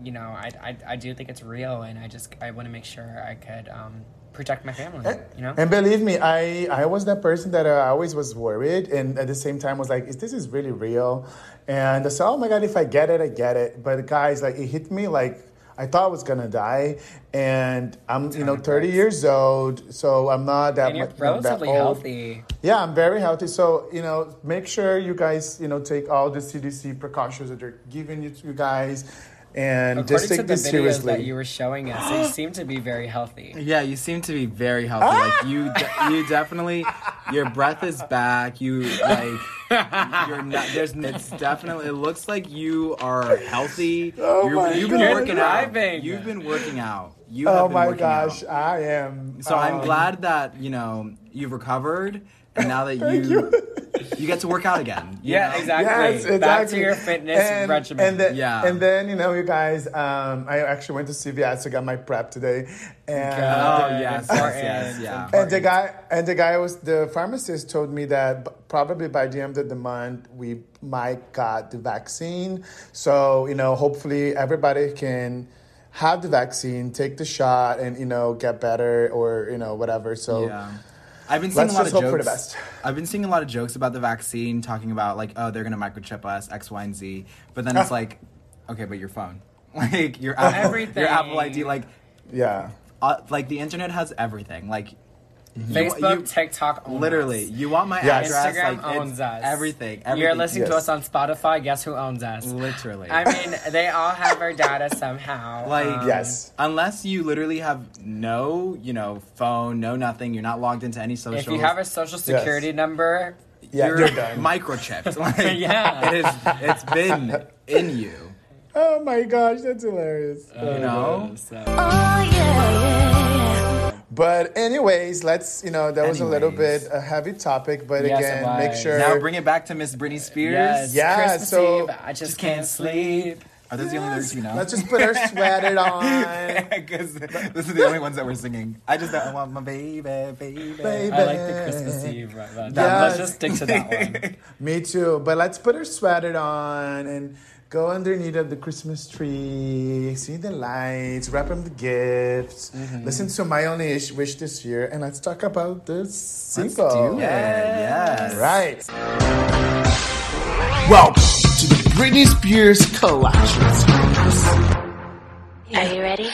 you know I, I I do think it's real, and I just I want to make sure I could um protect my family, you know. And believe me, I, I was that person that uh, I always was worried, and at the same time was like, "Is this is really real?" And I said, "Oh my god, if I get it, I get it." But guys, like, it hit me like I thought I was gonna die, and I'm you know 30 years old, so I'm not that and much that relatively healthy. Yeah, I'm very healthy. So, you know, make sure you guys, you know, take all the CDC precautions that they're giving you, you guys and According just take to the this videos seriously. that you were showing us, you seem to be very healthy. Yeah, you seem to be very healthy. Like you, de- you definitely, your breath is back. You like, you're not. There's. It's definitely. It looks like you are healthy. Oh You're, my you've been God. working out. Thriving. You've been working out. You oh have been my gosh, out. I am. So I'm um, glad that you know you've recovered, and now that Thank you, you get to work out again. Yeah, know? exactly. Yes, exactly. Back to your fitness and, regimen. And then, Yeah. and then you know, you guys, um, I actually went to CVS to get my prep today, and Oh Good. yes, yes, yes, yeah. and the guy and the guy was the pharmacist told me that probably by the end of the month we might got the vaccine. So you know, hopefully everybody can have the vaccine, take the shot, and you know, get better or you know whatever. So. Yeah. I've been seeing Let's a lot just of hope jokes. for the best. I've been seeing a lot of jokes about the vaccine, talking about like, oh, they're gonna microchip us, X, Y, and Z. But then it's like, okay, but your phone, like your Apple, Everything. your Apple ID, like, Yeah. uh, like the internet has everything. Like, Facebook, you- TikTok, owns literally, us. you want my Yes. address? Instagram like, owns us. Everything, You're everything. listening to us on Spotify. Guess who owns us? Literally. I mean, they all have our data somehow. Like, Um, Yes. Unless you literally have no, you know, phone, no nothing, you're not logged into any social. If you have a social security number, Yeah, you're, you're done. microchipped. Like, Yeah. it is. It's been in you. Oh my gosh, that's hilarious. You know. so. Oh, yeah, yeah, yeah. But anyways, let's you know that was a little bit a heavy topic, but Yes, again, make sure. Now bring it back to Miss Britney Spears. Yes, Yeah, Christmas so- Eve, I just can't sleep. Are those the only lyrics you know? Let's just put our sweater on. Because this is the only ones that we're singing. I just I want my baby, baby. Baby. I like the Christmas Eve. Right, right. Yes. Let's just stick to that one. Me too. But let's put our sweater on and go underneath of the Christmas tree, see the lights, wrap up the gifts, Mm-hmm. listen to my only ish wish this year, and let's talk about this Let's single. do it. Yes. Right. Welcome to the Britney Spears collection. Are you ready?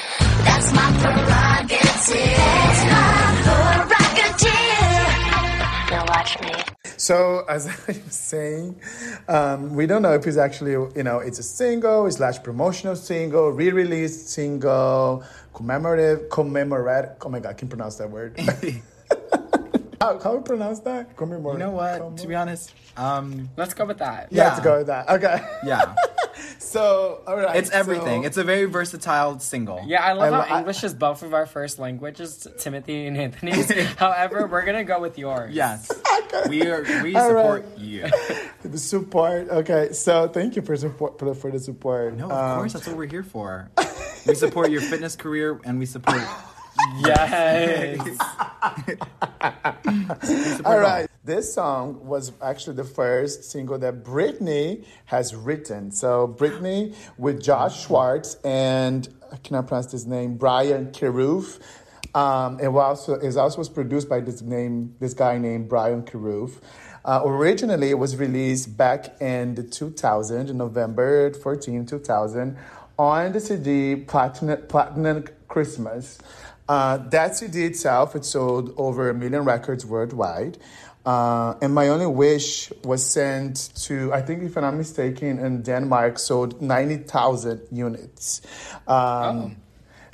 So as I was saying, um, we don't know if it's actually you know it's a single, slash promotional single, re-released single, commemorative, commemorate. Oh my god, I can pronounce that word. how how we pronounce that? Commemorate. You know what? To be honest, um, Let's go with that. yeah. Yeah. Let's go with that. Okay. yeah, so all right, it's everything. so- It's a very versatile single. Yeah, I love I how lo- I- English is both of our first languages, Timothy and Anthony's. However, we're gonna go with yours. Yes, we are. We All support right. you. the support. Okay, so thank you for support for the, for the support. No, of Um, course, that's what we're here for. We support your fitness career, and we support. Yes. All right. This song was actually the first single that Britney has written. So Britney with Josh Schwartz and I cannot pronounce his name, Brian Kierulf. Um, it was also it also was produced by this name this guy named Brian Kierulf. Uh, originally, it was released back in the 2000, November 14, 2000, on the CD Platinum, Platinum Christmas. Uh, that CD itself, it sold over a million records worldwide. Uh, and My Only Wish was sent to, I think, if I'm not mistaken, in Denmark, sold 90,000 units. Um,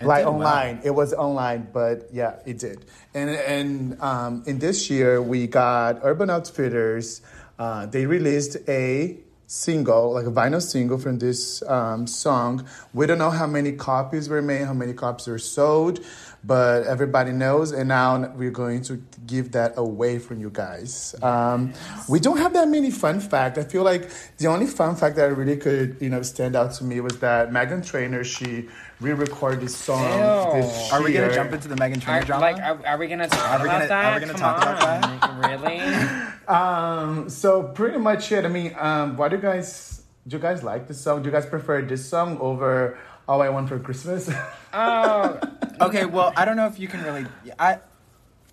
like did well. online. It was online, but yeah, it did. And and um, in this year, we got Urban Outfitters. Uh, they released a single, like a vinyl single from this um, song. We don't know how many copies were made, how many copies were sold, but everybody knows. And now we're going to give that away from you guys. Um, we don't have that many fun facts. I feel like the only fun fact that really could, you know, stand out to me was that Meghan Trainor she re-recorded this song. Ew. This Are we gonna jump into the Meghan Trainor Are, drama? like, are, are we gonna talk we about gonna- that? are we gonna Come talk about on. Really? Um, so pretty much it. I mean, um, what do you guys do? You guys like this song? Do you guys prefer this song over All I Want for Christmas? Oh, okay, well, I don't know if you can really. I,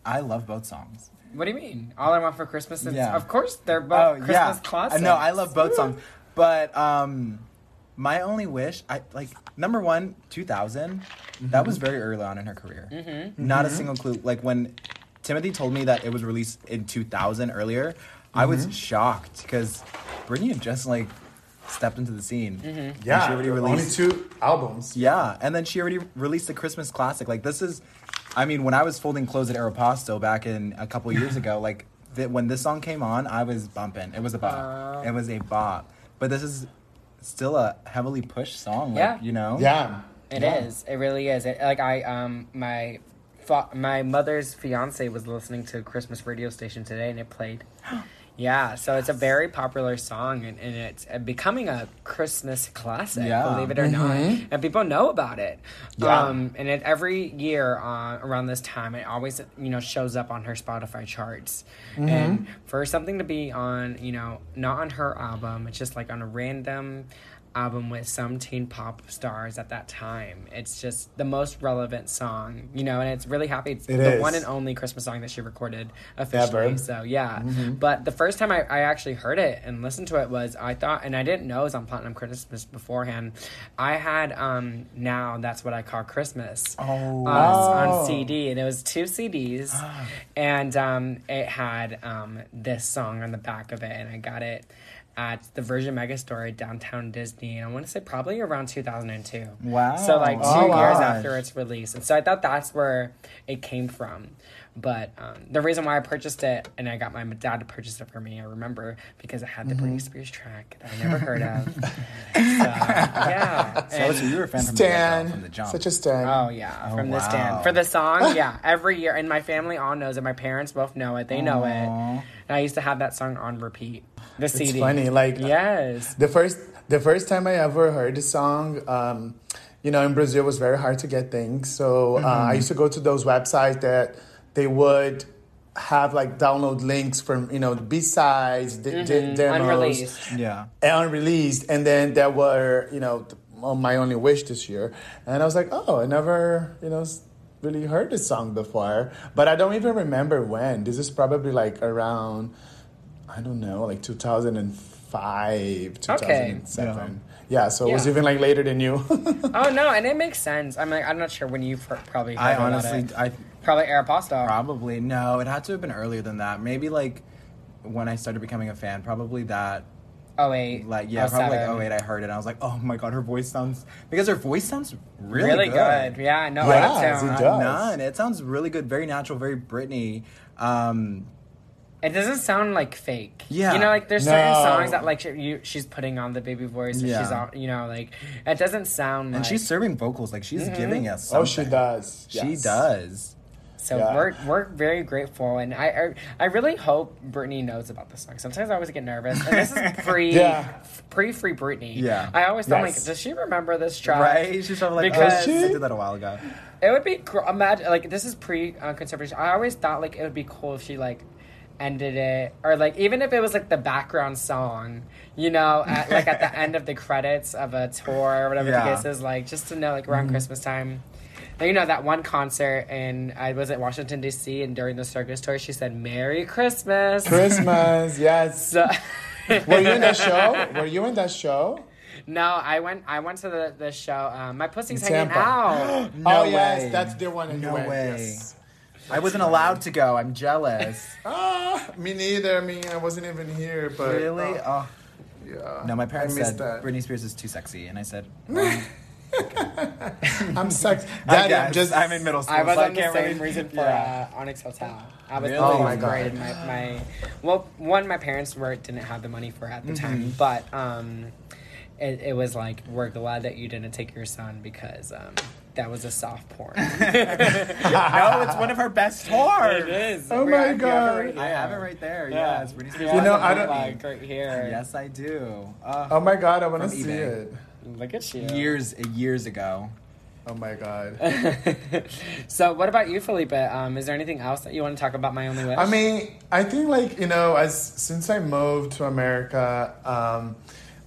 I love both songs. what do you mean? All I want for Christmas is, Yeah. of course, they're both Christmas yeah. classics. No, I love both songs, but um, my only wish, I like number one, two That was very early on in her career. Mm-hmm. Not a single clue. Like when Timothy told me that it was released in 2000 earlier, I was shocked because Britney had just like stepped into the scene. And she yeah, already only released. two albums. Yeah, and then she already released a Christmas classic. Like this is, I mean, when I was folding clothes at Aeropostale back in a couple years ago, like th- when this song came on, I was bumping. It was a bop. it was a bop. But this is still a heavily pushed song. Like, Yeah. you know. Yeah, It is. It really is. It, like I um my my mother's fiance was listening to a Christmas radio station today, and it played. Yeah, so it's a very popular song, and, and it's uh, becoming a Christmas classic. Yeah. Believe it or not, and people know about it. Yeah. Um, and it, every year uh, around this time, it always you know shows up on her Spotify charts. And for something to be on, you know, not on her album, it's just like on a random album with some teen pop stars at that time. It's just the most relevant song, you know, and it's really happy. It's It the is. one and only Christmas song that she recorded officially. Ever. So yeah, Mm-hmm. but the first time I, I actually heard it and listened to it was I thought, and I didn't know it was on Platinum Christmas beforehand. I had um now that's what I call Christmas Oh. on, Wow. on CD, and it was two CDs, and um it had um this song on the back of it, and I got it. At the Virgin Megastore at downtown Disney, and I want to say probably around 2002. Wow. So like two Oh, years gosh. after its release, and so I thought that's where it came from. But um, the reason why I purchased it and I got my dad to purchase it for me, I remember because it had the Mm-hmm. Britney Spears track that I never heard of. so, yeah. So, And- so you were a fan from the, Stan, from the jump. such a Stan. Oh yeah, Oh, from the wow. stand for the song. Yeah, every year, and my family all knows it. My parents both know it. They know it. And I used to have that song on repeat. The it's CD. It's funny. Like Yes. the first the first time I ever heard the song, um, you know, in Brazil it was very hard to get things. So uh, Mm-hmm. I used to go to those websites that they would have like download links from you know the B sides, the Mm-hmm. demos, Unreleased. Yeah. unreleased, and then there were you know th- my only wish this year, and I was like, oh, I never you know really heard this song before, but I don't even remember when. This is probably like around I don't know, like two thousand and five, two thousand and seven. Yeah, so it was even like later than you. Oh no, and it makes sense. I'm like, I'm not sure when you fir- probably. Heard I about honestly, it. I probably Aeropostale. probably no. It had to have been earlier than that. Maybe like when I started becoming a fan. Probably that. Oh wait, Like yeah, probably like 07. oh wait, I heard it. and I was like, oh my god, her voice sounds because her voice sounds really, Really good. good. Yeah, no, Yes, I it do. does. None. It sounds really good, very natural, very Britney. Um, It doesn't sound like fake. Yeah. You know, like there's certain songs that like she, you, she's putting on the baby voice. And Yeah. She's on, you know, like it doesn't sound. and like, she's serving vocals like she's giving us. oh, she does. She does. So Yeah. we're we're very grateful, and I, I I really hope Britney knows about this song. Sometimes I always get nervous, and this is pre Yeah. pre free Britney. Yeah. I always thought Yes. like, does she remember this track? Right? She's probably like, Because- oh, I did that a while ago. It would be imagine like this is pre uh, conservation. I always thought like it would be cool if she like ended it or like even if it was like the background song, you know, at, like at the end of the credits of a tour or whatever Yeah. the case is, like just to know like around Christmas time. Now, you know that one concert and I was at Washington D.C. and during the circus tour she said "Merry Christmas." Christmas, yes. So, Were you in that show? Were you in that show? no, I went. I went to the, the show. Um, my pussy's In hanging Tampa. out. No oh yes, that's the one. that you No went, way. yes. I wasn't allowed to go. I'm jealous. Ah, me neither. I mean, I wasn't even here, but really? uh, Oh. yeah. No, my parents I missed said that. Britney Spears is too sexy, and I said, well, I'm sex. I Daddy, guess. I'm just. I'm in middle school. I was so on the can't same really- reason for Yeah. uh, Onyx Hotel. I was Really? Oh my eighth God. my, my well, one my parents were didn't have the money for it at the Mm-hmm. time, but um, it, it was like we're glad that you didn't take your son because um, that was a soft porn. no, it's one of her best tours. it is. Oh We my have- have God. right I have it right there. Yeah. Yeah, it's Britney Spears. You know, Has a I don't- bootleg right here. Yes, I do. Uh, Oh my god, I want to see eBay. it. Look at you. years years ago. Oh my god. so, what about you, Felipe? Um, is there anything else that you want to talk about? My only wish. I mean, I think like you know, as since I moved to America, um,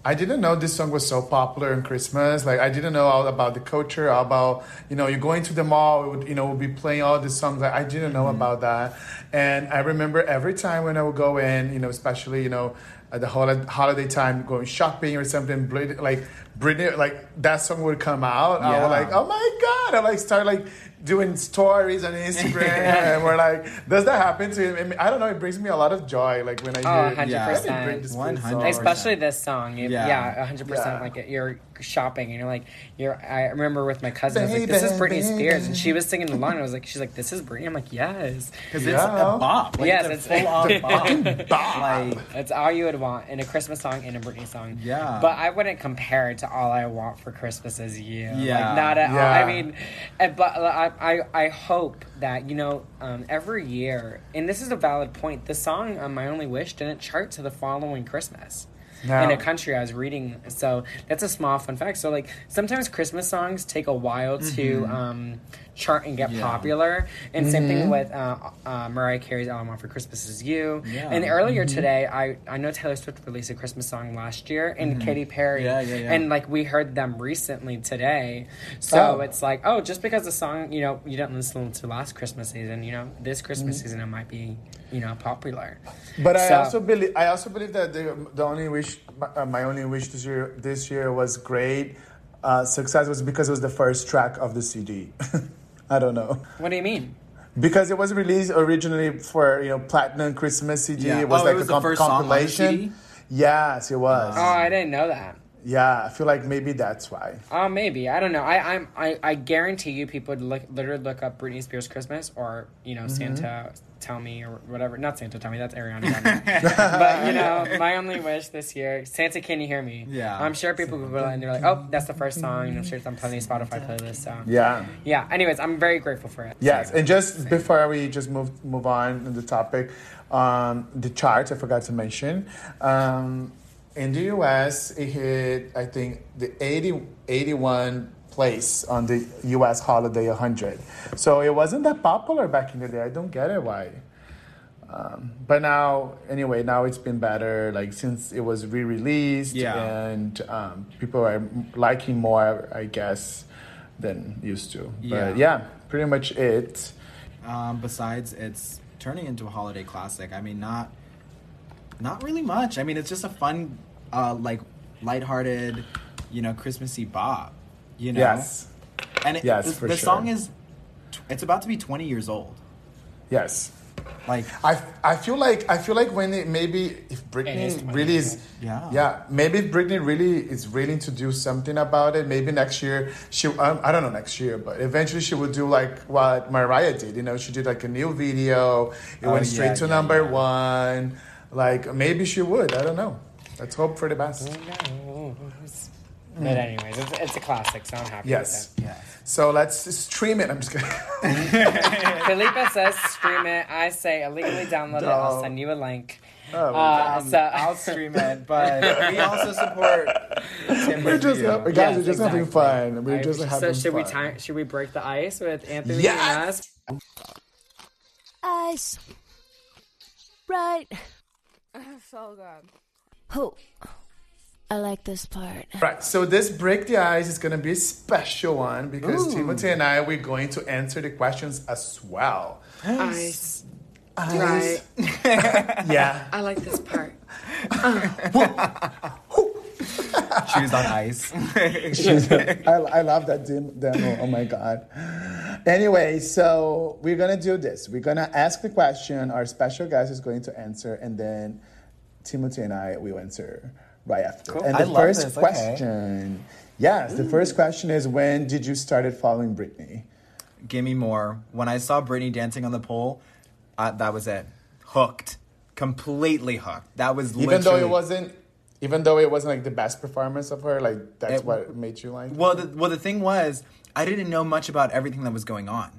I didn't know this song was so popular in Christmas. Like I didn't know all about the culture, all about you know, you're going to the mall, it would, you know, we'll be playing all these songs. Like, I didn't know about that, and I remember every time when I would go in, you know, especially you know. At the holiday, holiday time, going shopping or something, Brit- like Britney, like that song would come out. I was like, oh my god! I like start like doing stories on Instagram, and we're like, does that happen to you? I, mean, I don't know. It brings me a lot of joy, like when I Oh, hear 100%. Yeah, Britney Spears 100%. especially this song. You- Yeah. Yeah, hundred Yeah. percent. Like you're shopping and you're like, you're. I remember with my cousin, I was like, "This is Britney baby. Spears," and she was singing along. And I was like, "She's like, this is Britney." I'm like, "Yes." Because Yeah. it's a bop. Like, Yes, it's it's- a full on bop. Like, That's all you would want in a Christmas song and a Britney song. Yeah. But I wouldn't compare it to All I Want for Christmas Is You. Yeah. Like, not at all. I mean, uh, but I, I, I hope that, you know, um, every year, and this is a valid point, the song uh, My Only Wish didn't chart to the following Christmas. No. in a country. I was reading, so that's a small fun fact. So like sometimes Christmas songs take a while to um, chart and get Yeah. popular, and same thing with uh, uh, Mariah Carey's "All I Want for Christmas Is You." Yeah. And earlier today, I I know Taylor Swift released a Christmas song last year, and Katy Perry, Yeah, yeah, yeah. and like we heard them recently today. So Oh. it's like, oh, just because the song you know you didn't listen to last Christmas season, you know this Christmas season it might be you know popular. But I also believe I also believe that the, the only wish my, uh, my only wish this year this year was great uh, success was because it was the first track of the CD. I don't know What do you mean? because it was released originally for you know platinum Christmas CD. Yeah. It was Oh, like it was a the comp- first song on the compilation. CD? Yes, it was. Oh, I didn't know that. yeah, I feel like maybe that's why. Oh, maybe I don't know. I I'm, I I guarantee you, people would look literally look up Britney Spears Christmas or you know Mm-hmm. Santa Tell Me or whatever. Not Santa Tell Me. That's Ariana Grande. but you know, my only wish this year, Santa, can you hear me? Yeah. I'm sure people Google it and they're like, oh, that's the first song. And I'm sure it's on plenty of Spotify playlists. So Yeah. yeah. Anyways, I'm very grateful for it. Yes, So, and just before we just move move on in the topic, um, the charts I forgot to mention. Um, in the U.S., it hit I think the 80, 81 place on the U.S. Holiday 100. So it wasn't that popular back in the day. I don't get it why. Um, but now, anyway, now it's been better. Like since it was re-released, Yeah. and um, people are liking more, I guess, than used to. Yeah. But yeah, pretty much it. Um, besides, it's turning into a holiday classic. I mean, not not really much. I mean, it's just a fun, uh, like lighthearted, you know, Christmassy bop. You know. Yes, And it, Yes, the, for the sure. song is, it's about to be twenty years old. yes. Like, I, I feel like I feel like when it maybe if It Britney is really years is Yeah. yeah maybe if Britney really is willing to do something about it maybe next year she um, I don't know next year but eventually she would do like what Mariah did you know she did like a new video it Oh, went straight yeah, to yeah, number yeah. one like maybe she would I don't know let's hope for the best But anyways, it's, it's a classic, so I'm happy. yes With yeah. so let's stream it I'm just kidding it. Felipe says stream it. I say illegally download it. I'll send you a link. oh, my Uh, God. so I'll stream it, but we also support Tim we're just Video. guys Yes, are just having fun we're I- just so having should we fun time? Should we break the ice with Anthony Yes! and us? Ice. Right. So good. Oh, I like this part. Right, so this break the ice is gonna be a special one because Timothy and I we're going to answer the questions as well. Ice. Ice. Right. Yeah. I like this part. Shoes on ice. I, I love that dem- demo. Oh my god. Anyway, so we're gonna do this. We're gonna ask the question. Our special guest is going to answer, and then Timothy and I will answer right after. And I the love first this, okay. question, yes, the first question is when did you started following Britney? Gimme more. When I saw Britney dancing on the pole, uh, that was it. Hooked. Completely hooked. That was Even though it wasn't, even though it wasn't like the best performance of her, like that's It- what made you like. Well, the, well, the thing was, I didn't know much about everything that was going on.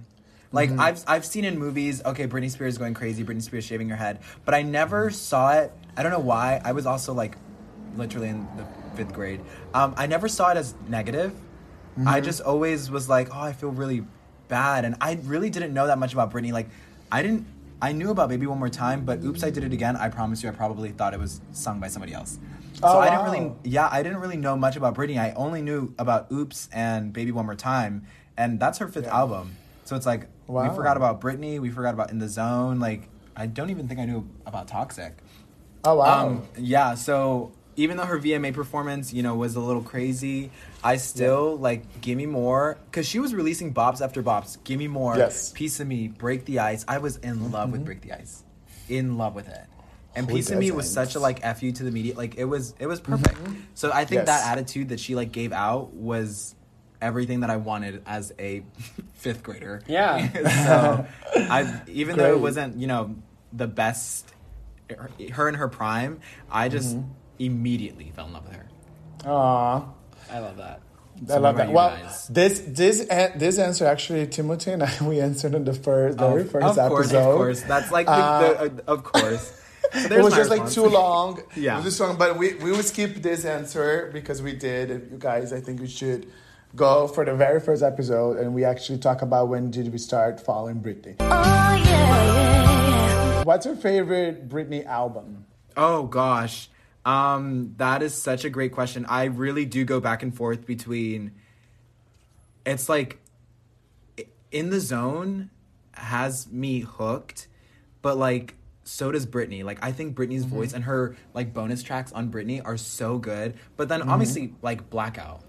Like Mm-hmm. I've I've seen in movies, okay, Britney Spears going crazy, Britney Spears shaving her head, but I never saw it. I don't know why. I was also like, literally in the fifth grade. Um, I never saw it as negative. Mm-hmm. I just always was like, oh, I feel really bad, and I really didn't know that much about Britney. Like, I didn't. I knew about Baby One More Time, but Oops, I Did It Again. I promise you, I probably thought it was sung by somebody else. So Oh, I didn't wow. really yeah, I didn't really know much about Britney. I only knew about Oops and Baby One More Time, and that's her fifth album. So it's like Wow. we forgot about Britney, we forgot about In the Zone. Like I don't even think I knew about Toxic. oh wow. Um, yeah, so even though her VMA performance, you know, was a little crazy, I still like Gimme More because she was releasing bops after bops. Gimme More, Yes. Mm-hmm. Piece of Me, Break the Ice. I was in love with Break the Ice, in love with it. And Who Piece of Me was doesn't? such a like f you to the media. Like it was, it was perfect. So I think Mm-hmm. Yes. that attitude that she like gave out was everything that I wanted as a fifth grader. Yeah. so I even though it wasn't you know the best her, her in her prime, I just Mm-hmm. Immediately fell in love with her. Aw. I love that. I love that. Well, guys? this this this answer actually, Timothy and I we answered in the first very Of- first of course, episode. of course, that's like the, Uh, the, uh, of course. it was my just like too long. Yeah. It was just long, but we, we will skip this answer because we did. You guys, I think we should go for the very first episode and we actually talk about when did we start following Britney. Oh, yeah, yeah, yeah. What's your favorite Britney album? Oh gosh. Um that is such a great question. I really do go back and forth between it's like in the zone has me hooked, but like so does Britney. Like I think Britney's Mm-hmm. voice and her like bonus tracks on Britney are so good. But then Mm-hmm. obviously like Blackout.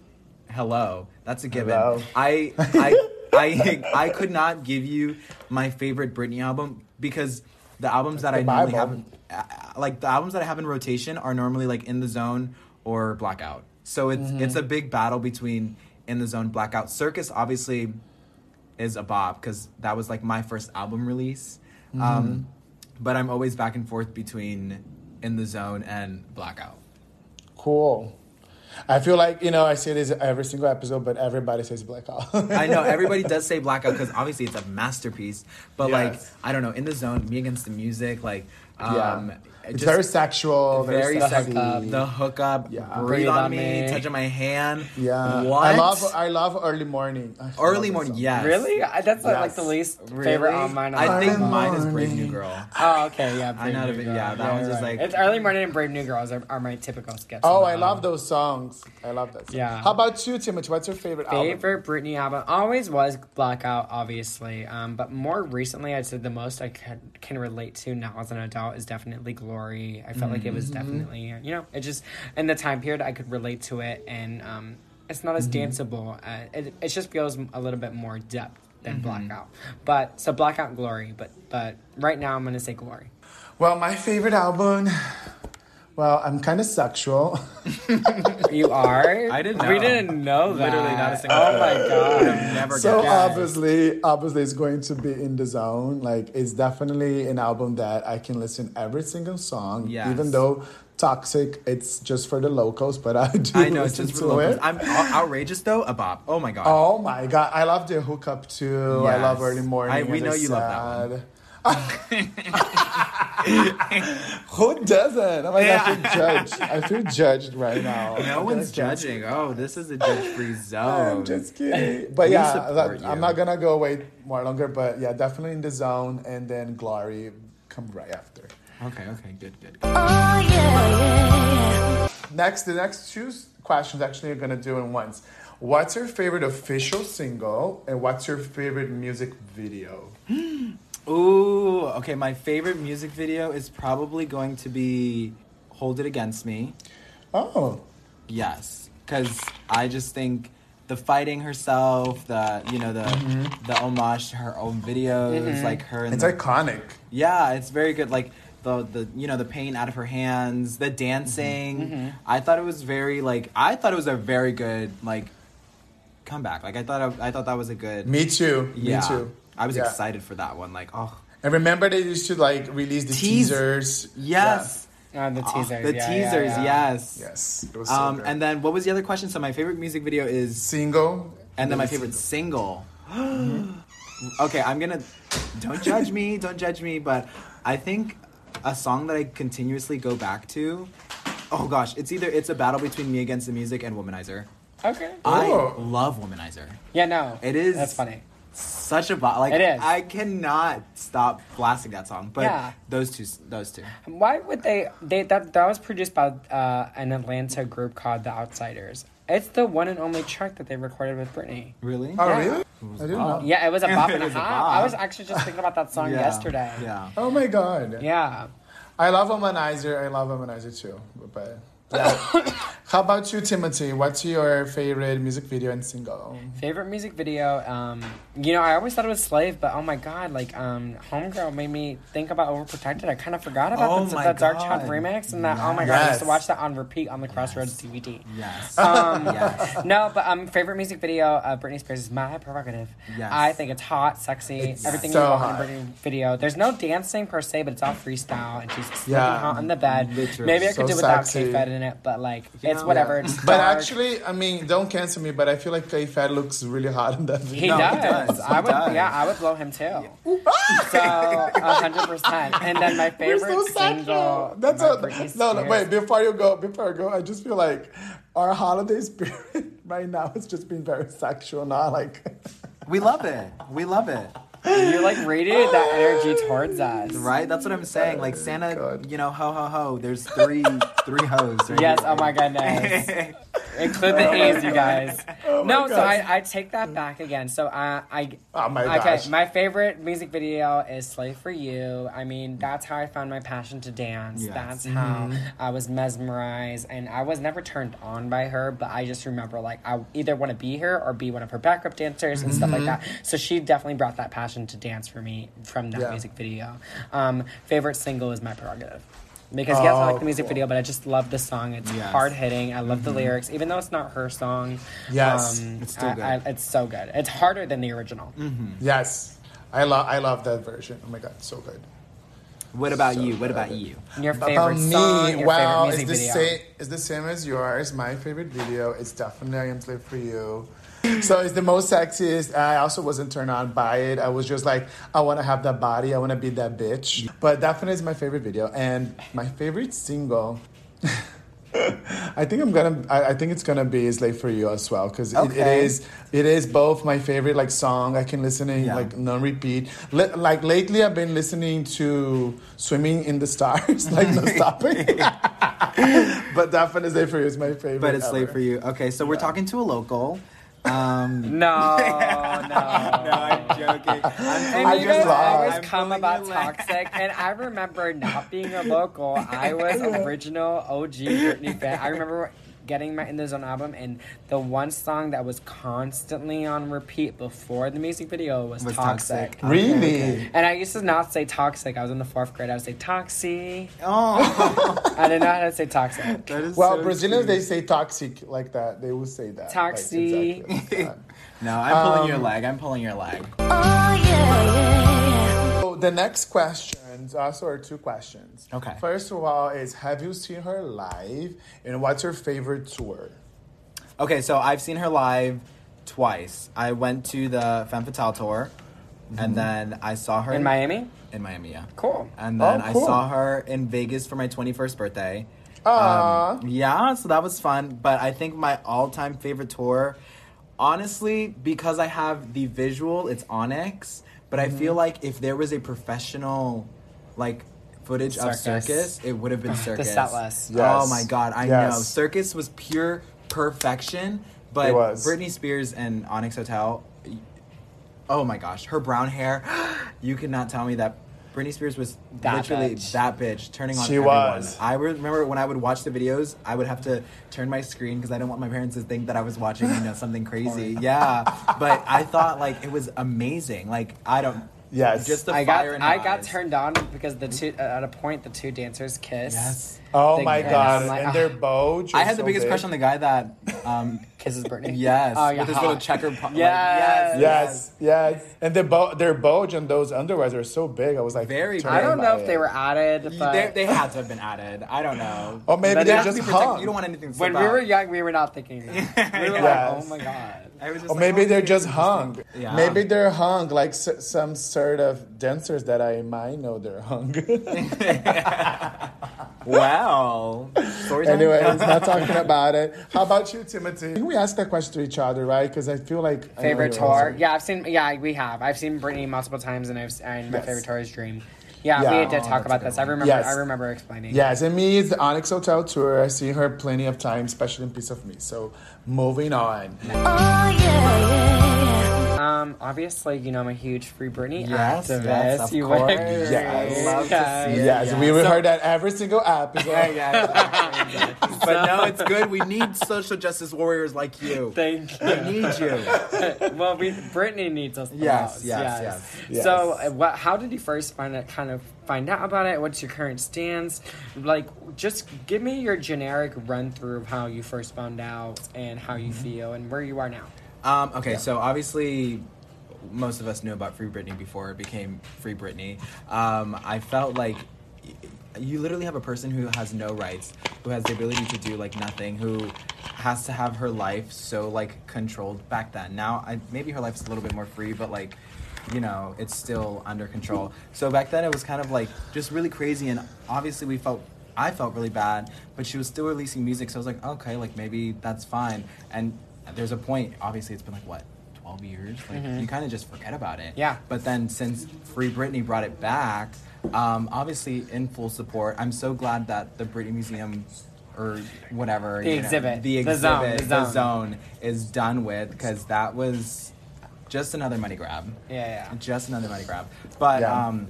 Hello. That's a given. Hello. I I I I could not give you my favorite Britney album because the albums that the I normally Bible. have uh, like the albums that I have in rotation are normally like In the Zone or Blackout. So it's Mm-hmm. it's a big battle between In the Zone, Blackout. Circus obviously is a bop because that was like my first album release. Mm-hmm. Um, but I'm always back and forth between In the Zone and Blackout. Cool. I feel like, you know, I say this every single episode, but everybody says Blackout. I know everybody does say Blackout because obviously it's a masterpiece. But like I don't know, In the Zone, Me Against the Music, like um, yeah. It It's just- very sexual, very, very sexy. sexy. The hookup, Yeah. breathe, on, me, touching my hand. Yeah. What? I love I love early morning. I Early morning, song. yes. Really? I- That's like, like the least Really? favorite on mine. I think Early mine is Brave New morning. Girl. Oh, okay, yeah. I Brave know New the- Girl. yeah, that one's you're just like- it's early morning and Brave New Girls are, are my typical skits. Oh, I love those songs. I love that. Song. Yeah. How about you, Timothy? What's your favorite, album? Favorite Britney album always was Blackout, obviously. Um, but more recently, I'd say the most I can, can relate to now as an adult is definitely Glory. I felt like it was Mm-hmm. definitely, you know, it just in the time period I could relate to it, and um, it's not as Mm-hmm. danceable. Uh, it, it just feels a little bit more depth than Mm-hmm. Blackout. But so Blackout, Glory. But but right now I'm gonna say Glory. Well, my favorite album. Well, I'm kind of sexual. You are. I didn't We know. didn't know that. Literally not a single Oh my god. Never so get obviously, obviously, it's going to be in the zone. Like, it's definitely an album that I can listen every single song, Yes. even though Toxic, it's just for the locals, but I do I know it's listen just to for locals. it. I'm ou- outrageous though. A bop. Oh my god. Oh my god, I love the hookup too. I love Yes. early morning. I- we as know you love that said. Who doesn't? Oh my Yeah. I feel judged. Oh, I feel judged right now. No I'm one's gonna- judging. Oh, this is a judge-free zone. I'm just kidding. But We yeah, that- I'm not gonna go away more longer. But yeah, definitely in the zone, and then Glory come right after. Okay, okay, good, good. Oh, yeah, yeah, yeah. Next, the next two questions actually are gonna do in once. What's your favorite official single, and what's your favorite music video? Ooh, okay. My favorite music video is probably going to be "Hold It Against Me." Oh, Yes, because I just think the fighting herself, the you know the mm-hmm. the homage to her own videos, mm-hmm. like her. It's the, iconic. yeah, it's very good. Like the the you know the pain out of her hands, the dancing. Mm-hmm. I thought it was very like I thought it was a very good like comeback. Like I thought I, I thought that was a good. Me too. yeah, Me too. I was Yeah. excited for that one. Like oh And remember, they used to like release the Tease- teasers. yes, Uh, the Oh, teasers. the yeah, teasers. yeah, yeah. Yes. Yes. It was so Um, good. and then what was the other question? So my favorite music video is single. And then my favorite single. okay, I'm gonna. Don't judge me. Don't judge me. But I think a song that I continuously go back to. Oh gosh, it's either it's a battle between me against the music and Womanizer. Okay. Oh. I love Womanizer. Yeah, no. It is- That's funny. Such a bo- like It is. I cannot stop blasting that song. But Yeah. those two, those two. Why would they? They that that was produced by uh, an Atlanta group called The Outsyders. It's the one and only track that they recorded with Britney. Really? Oh Yeah. really? I didn't know. Yeah, it was a bop and It a half. I was actually just thinking about that song Yeah. yesterday. Yeah. Oh my god. Yeah. I love Womanizer. I love Womanizer too. But yeah. how about you, Timothy? What's your favorite music video and single? Favorite music video, um, you know, I always thought it was Slave, but oh my god, like, um, Homegirl made me think about Overprotected. I kind of forgot about Oh the, my the Darkchild remix and that. Oh my god, I used to watch that on repeat on the Crossroads DVD. Yes. Um, yes. No, but um, favorite music video, uh, Britney Spears is my prerogative. Yes. I think it's hot, sexy, It's everything so you want in a Britney video. There's no dancing per se, but it's all freestyle, and she's looking Yeah. hot in the bed. Literally. Maybe I could So do without sexy. K-Fed in it, but like, Yeah. it's It's whatever. It's But dark. actually, I mean, don't cancel me, but I feel like K Fed looks really hot in that He video. No, he does. does. I would. does. Yeah, I would blow him too. so a hundred percent. And then my We're favorite so single. That's a, no, no, wait. Before you go, before I go, I just feel like our holiday spirit right now is just being very sexual. Not like We love it. We love it. You like radiated that energy towards us. Right? That's what I'm saying. Like Santa, God. you know, ho ho ho. There's three three hoes. Right Yes. here. Oh my goodness. Include the A's, you guys. Oh my no, so. I, I take that back again. So I, I Oh my okay. gosh. My favorite music video is "Slave for You." I mean, that's how I found my passion to dance. Yes. That's Mm-hmm. how I was mesmerized, and I was never turned on by her. But I just remember like I either want to be her or be one of her backup dancers and stuff like that. So she definitely brought that passion to dance for me from that Yeah. music video. Um, favorite single is "My Prerogative." Because yes, I like Oh, the music cool. video, but I just love the song. It's Yes. hard hitting. I love the lyrics, even though it's not her song. Yes. um, It's still I- good. I- it's so good. It's harder than the original. Mm-hmm. yes, I love I love that version. Oh my god, so good. What about So you? What about good. you? Your favorite About song, me, your well, favorite it's music the video. same. It's the same as yours. My favorite video is definitely "I Am Slave for You." So it's the most sexiest. I also wasn't turned on by it. I was just like, I want to have that body. I want to be that bitch. But definitely is my favorite video and my favorite single. I think I'm gonna. I, I think it's gonna be "Slave for You" as well because it, it Okay. is. It is both my favorite like song. I can listen in Yeah. like non repeat. Li- like lately, I've been listening to "Swimming in the Stars" like no stopping. but definitely "Slave for You" is my favorite. But it's late for you. Okay, so we're talking to a local. Um, No, no. no, I'm joking. And I just always I'm come about toxic, and I remember not being a local. I was original OG Britney fan. I remember getting my In the Zone album, and the one song that was constantly on repeat before the music video was, Was Toxic. Toxic. Really? And I used to not say toxic. I was in the fourth grade. I would say toxy. oh, I didn't know how to say toxic. that is Well, so Brazilians cute. they say toxic like that. They will say that. like, Toxi. exactly like that. No, I'm pulling your Um, leg. I'm pulling your leg. Oh yeah, yeah, yeah. So the next questions also are two questions. Okay. First of all, is have you seen her live, and what's her favorite tour? Okay, so I've seen her live twice. I went to the Femme Fatale tour, and then I saw her In Miami? In Miami, yeah. Cool. And then Oh, cool. I saw her in Vegas for my 21st birthday. Aw. Um, yeah, so that was fun. But I think my all-time favorite tour, honestly, because I have the visual, it's Onyx. But I Mm-hmm. feel like if there was a professional, like footage of Circus. circus, it would have been circus. set list. Oh yes. Oh my god, I Yes. know. Circus was pure perfection. But It was. Britney Spears and Onyx Hotel, oh my gosh, her brown hair, you could not tell me that Britney Spears was That literally bitch. that bitch turning on She everyone. was. I remember when I would watch the videos, I would have to turn my screen because I don't want my parents to think that I was watching, you know, something crazy. yeah, but I thought like it was amazing. Like I don't. Yes. Just the I got fire in her I got eyes. turned on because the two at a point the two dancers kiss. Yes. Oh They- my and god! I'm like, and ah. their bow. I had the biggest crush on the guy that. Um, Kisses Britney. yes. Oh, yeah. With his little checker. po- like, Yes. Yes, yes, and the bo- their bulge and those underwears are so big. I was like, Very I don't know if it. they were added, but They, they had to have been added. I don't know. Or maybe But they it has to just hung. You don't want anything when slip we were young, we were not thinking that. We were Yes. like, oh my god. I was just Or like, maybe oh, they're just hung. Yeah. Maybe they're hung like s- some sort of dancers that I might know they're hung. Wow. Story time? Anyways, not talking about it. How about you, Timothy? I we asked that question to each other, right? Because I feel like Favorite tour? answer. Yeah, I've seen. Yeah, we have. I've seen Britney multiple times, and I've and my favorite tour is Dream. Yeah, Yeah. we Oh, did that's talk about good this. I remember. Yes. I remember explaining. Yes, and me, it's the Onyx Hotel tour. I see her plenty of times, especially in Piece of Me. So, moving on. Oh yeah, yeah, yeah. Um, obviously, you know I'm a huge Free Britney Yes, activist. yes, of you course. would agree. Yes. Love to see it. Yes, Yeah. we would So- heard that every single episode. Hey yeah but no, it's good. We need social justice warriors like you. Thank you. We need you. well, we Britney needs us. The Yes, most, yes, yes. Yes. So, uh, what? How did you first find it? Kind of find out about it. What's your current stance? Like, just give me your generic run through of how you first found out and how you Mm-hmm. feel and where you are now. Um, okay, so obviously, most of us knew about Free Britney before it became Free Britney. Um, I felt like you literally have a person who has no rights, who has the ability to do like nothing, who has to have her life so like controlled back then. Now, I, maybe her life's a little bit more free, but like, you know, it's still under control. So back then it was kind of like just really crazy, and obviously we felt. I felt really bad, but she was still releasing music, so I was like, okay, like maybe that's fine. And there's a point. Obviously, it's been like what, 12 years? Like you kind of just forget about it. Yeah. But then since Free Britney brought it back, um, obviously in full support. I'm so glad that the Britney Museum or whatever The you know, exhibit. the The exhibit, zone, the the zone. zone is done with because that was just another money grab. Yeah, yeah. Just another money grab. But Yeah. um,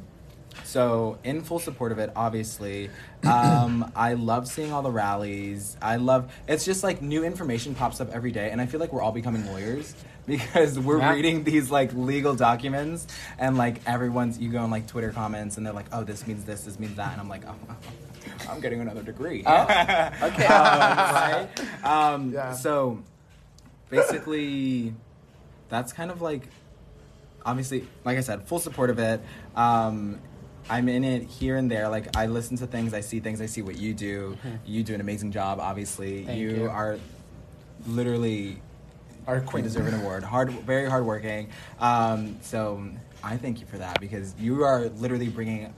so in full support of it, obviously. Um, I love seeing all the rallies. I love it's just like new information pops up every day, and I feel like we're all becoming lawyers because we're Yeah. reading these like legal documents, and like everyone's you go on like Twitter comments, and they're like, "Oh, this means this, this means that," and I'm like, "Oh." I'm getting another degree. Oh, okay. Um, right? Um, Yeah. So basically, that's kind of like obviously, like I said, full support of it. Um, I'm in it here and there. Like I listen to things, I see things, I see what you do. You do an amazing job. Obviously, Thank you, you. are literally Our you queen. deserve an award. Hard, very hardworking. Um, so I thank you for that because you are literally bringing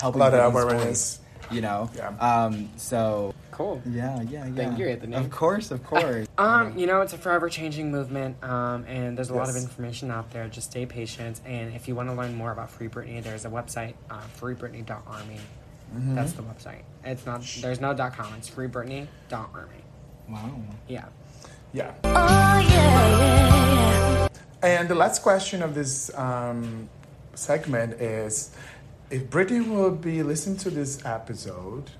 helping A lot of awareness. voice, You know. Yeah. Um, so Cool. yeah, yeah, yeah. Thank you, Anthony. Of course, of course. Um, you know, it's a forever changing movement, um, and there's a lot of information out there. Just stay patient, and if you want to learn more about Free Britney, there's a website, uh, freebritney.army. Mm-hmm. That's the website. It's not. There's no dot .com. It's freebritney.army. wow. Yeah. Yeah. Oh yeah, yeah, yeah. And the last question of this um, segment is if Britney will be listening to this episode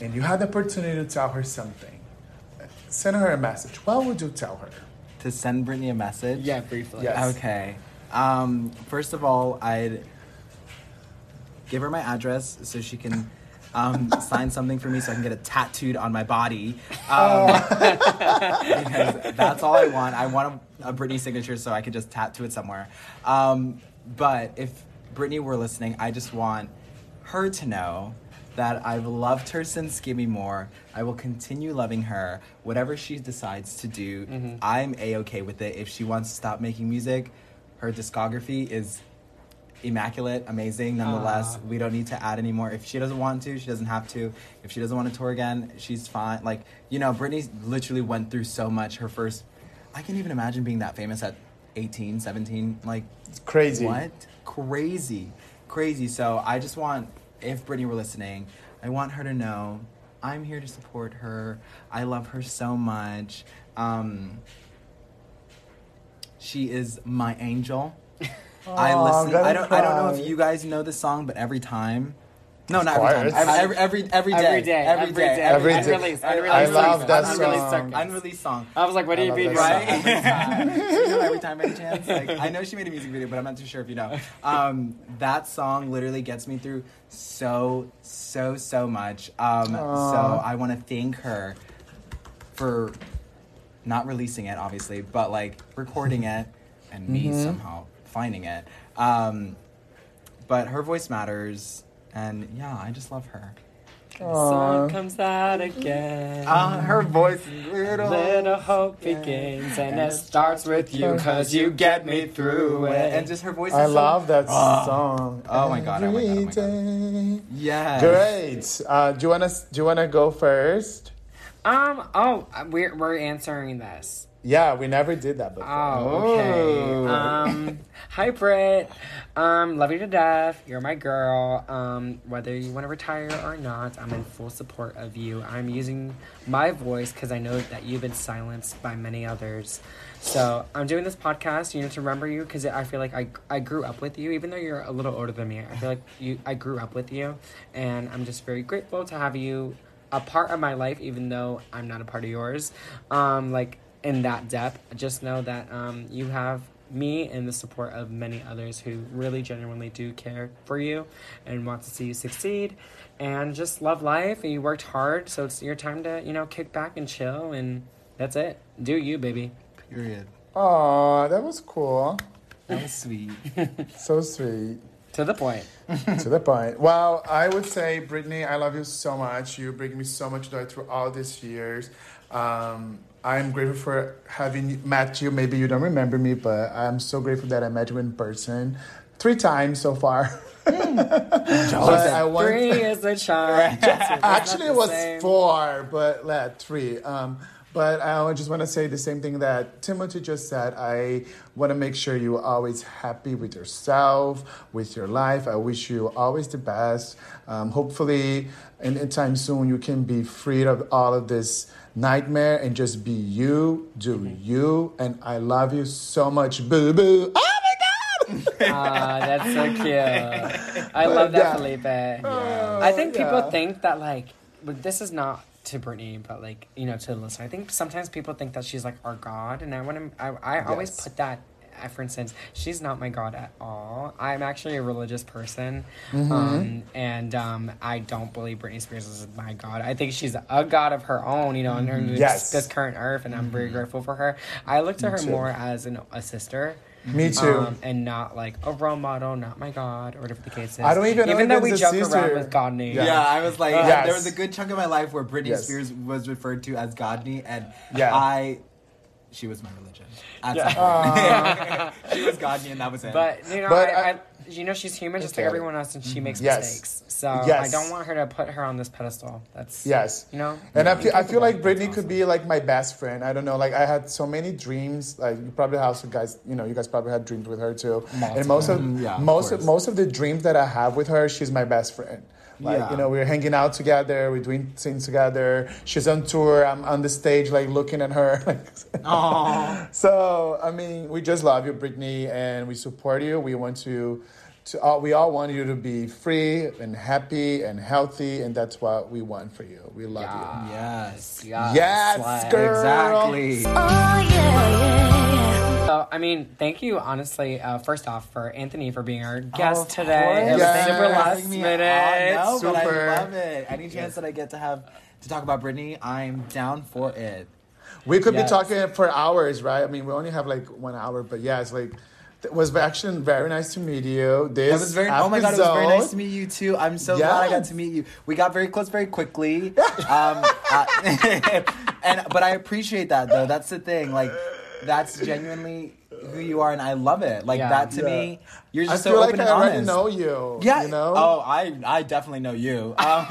and you had the opportunity to tell her something, send her a message. What would you tell her? To send Britney a message. Yeah, briefly. Yes. Okay. Um, first of all, I'd give her my address so she can um, sign something for me so I can get it tattooed on my body. Um, because that's all I want. I want a, a Britney signature so I could just tattoo it somewhere. Um, but if Britney were listening, I just want her to know that I've loved her since Gimme More. I will continue loving her. Whatever she decides to do, I'm a okay with it. If she wants to stop making music, her discography is immaculate, amazing. Nonetheless, we don't need to add anymore. If she doesn't want to, she doesn't have to. If she doesn't want to tour again, she's fine. Like you know, Britney literally went through so much. Her first, I can't even imagine being that famous at 18, 17. Like It's crazy. what? Crazy. Crazy. So I just want, if Britney were listening, I want her to know I'm here to support her. I love her so much. Um, she is my angel. I listen. I don't. I don't know if you guys know this song, but every time. No, not every time. Every, every, every, every day. Every day, Every every day. day. Every day. Unreleased, I- unreleased I love seconds, that unreleased song. Unreleased song. I was like, what do you love mean, right? you know every time any chance like i know she made a music video but i'm not too sure if you know um, that song literally gets me through so so so much um, so i want to thank her for not releasing it obviously but like recording it and me Mm-hmm. somehow finding it um, but her voice matters and yeah i just love her Sun comes out again. uh, her voice is little Little hope begins, and it starts with you, cause you get me through it. and just her voice I is so- love that Ah. song. Oh my God, oh my God, oh my God. Every day. yes Great. Uh, do you wanna do you wanna go first? Um. Oh, we're we're answering this. Yeah, we never did that before. Oh, okay. Um. Hi, Britt. Um. Love you to death. You're my girl. Um. Whether you want to retire or not, I'm in full support of you. I'm using my voice because I know that you've been silenced by many others. So I'm doing this podcast, you know, to remember you because I feel like I I grew up with you, even though you're a little older than me. I feel like you I grew up with you, and I'm just very grateful to have you a part of my life, even though I'm not a part of yours. Um, like in that depth, just know that um, you have me and the support of many others who really genuinely do care for you and want to see you succeed and just love life you worked hard so it's your time to you know kick back and chill and that's it do you baby period Aw, that was cool. that was sweet So sweet. To the point. to the point. Well, I would say, Britney, I love you so much. You bring me so much joy through all these years. Um, I'm grateful for having met you. Maybe you don't remember me, but I'm so grateful that I met you in person three times so far. but I want Three is a charm. Actually, it was four, but yeah, three. Um, but I just want to say the same thing that Timothy just said. I want to make sure you're always happy with yourself, with your life. I wish you always the best. Um, hopefully, in, in time soon, you can be freed of all of this nightmare and just be you, do you. And I love you so much, boo boo. Oh my God! Ah, that's so cute. I But, love that, yeah. Felipe. I think people yeah. think that like, but this is not to Britney, but like you know to the listener. I think sometimes people think that she's like our god, and I want to. I, I always Yes. put that. Uh, For instance, she's not my god at all. I'm actually a religious person, Mm-hmm. um, and um, I don't believe Britney Spears is my god. I think she's a god of her own, you know, in her Mm-hmm. Yes. this current earth, and I'm very grateful for her. I look to her too. more as an, a sister. Me too. Um, and not like a role model, not my God, or whatever the case is. I don't even Even if though we it's joke sister. around with God name. Yeah. Yeah, I was like, Yes. there was a good chunk of my life where Britney Yes. Spears was referred to as Godney, and Yeah. I, she was my religion. At Yeah. some point. she was Godney, and that was it. But you know, But I, I- I, you know, she's human just Okay. like everyone else, and she makes Yes. mistakes. So I don't want her to put her on this pedestal. That's Yes. you know. And I feel, I feel like Britney could be like my best friend. I don't know. Like I had so many dreams. Like you probably have some guys. You know, you guys probably had dreams with her too. And most of Mm, yeah, most of, most of the dreams that I have with her, she's my best friend. Like Yeah. you know, we're hanging out together. We're doing things together. She's on tour. I'm on the stage, like looking at her. So I mean, we just love you, Britney, and we support you. We want to, to all, we all want you to be free and happy and healthy, and that's what we want for you. We love you. yes, Yeah, Yes, girl. exactly. Oh yeah, yeah, yeah. So I mean, thank you honestly. Uh, first off, for Anthony for being our guest Of today. It was Yes. super Thank you for last minute. on. No, but I love it. Any chance that I get to have to talk about Britney, I'm down for it. We could Yes. be talking for hours, right? I mean, we only have like one hour, but yeah, it's like it was actually very nice to meet you. This It was very. Oh my god, it was very nice to meet you too. I'm so glad I got to meet you. We got very close very quickly. um, uh, and but I appreciate that though. That's the thing. Like that's genuinely who you are, and I love it. Like Yeah. that to Yeah. me, you're I just feel so like open I and already honest. know you. Yeah. you know. Oh, I I definitely know you. Um,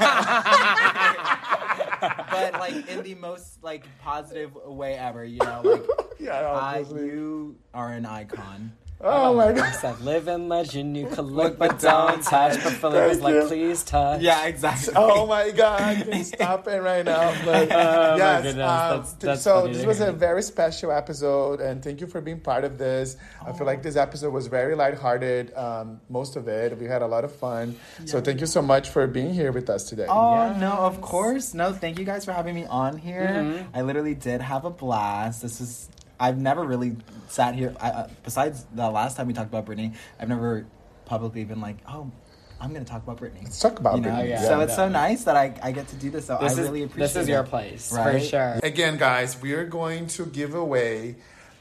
but like in the most like positive way ever. You know, like yeah, I, you are an icon. Oh my god. I god. said, live in legend, you could look but don't touch. But Philip was like, you. please touch. Yeah, exactly. Oh my god, I can stop it right now. But Oh my yes, goodness, um, that's- that's so this was a very special episode, and thank you for being part of this. I feel like this episode was very lighthearted, um, most of it. We had a lot of fun. So thank you so much for being here with us today. Oh no, of course. No, thank you guys for having me on here. Mm-hmm. I literally did have a blast. This is I've never really sat here. I, uh, besides the last time we talked about Britney, I've never publicly been like, oh, I'm gonna talk about Britney. Let's talk about You know? Britney, yeah. so it's so nice that I, I get to do this. So This I is really appreciate this is it. your place for sure. Again, guys, we are going to give away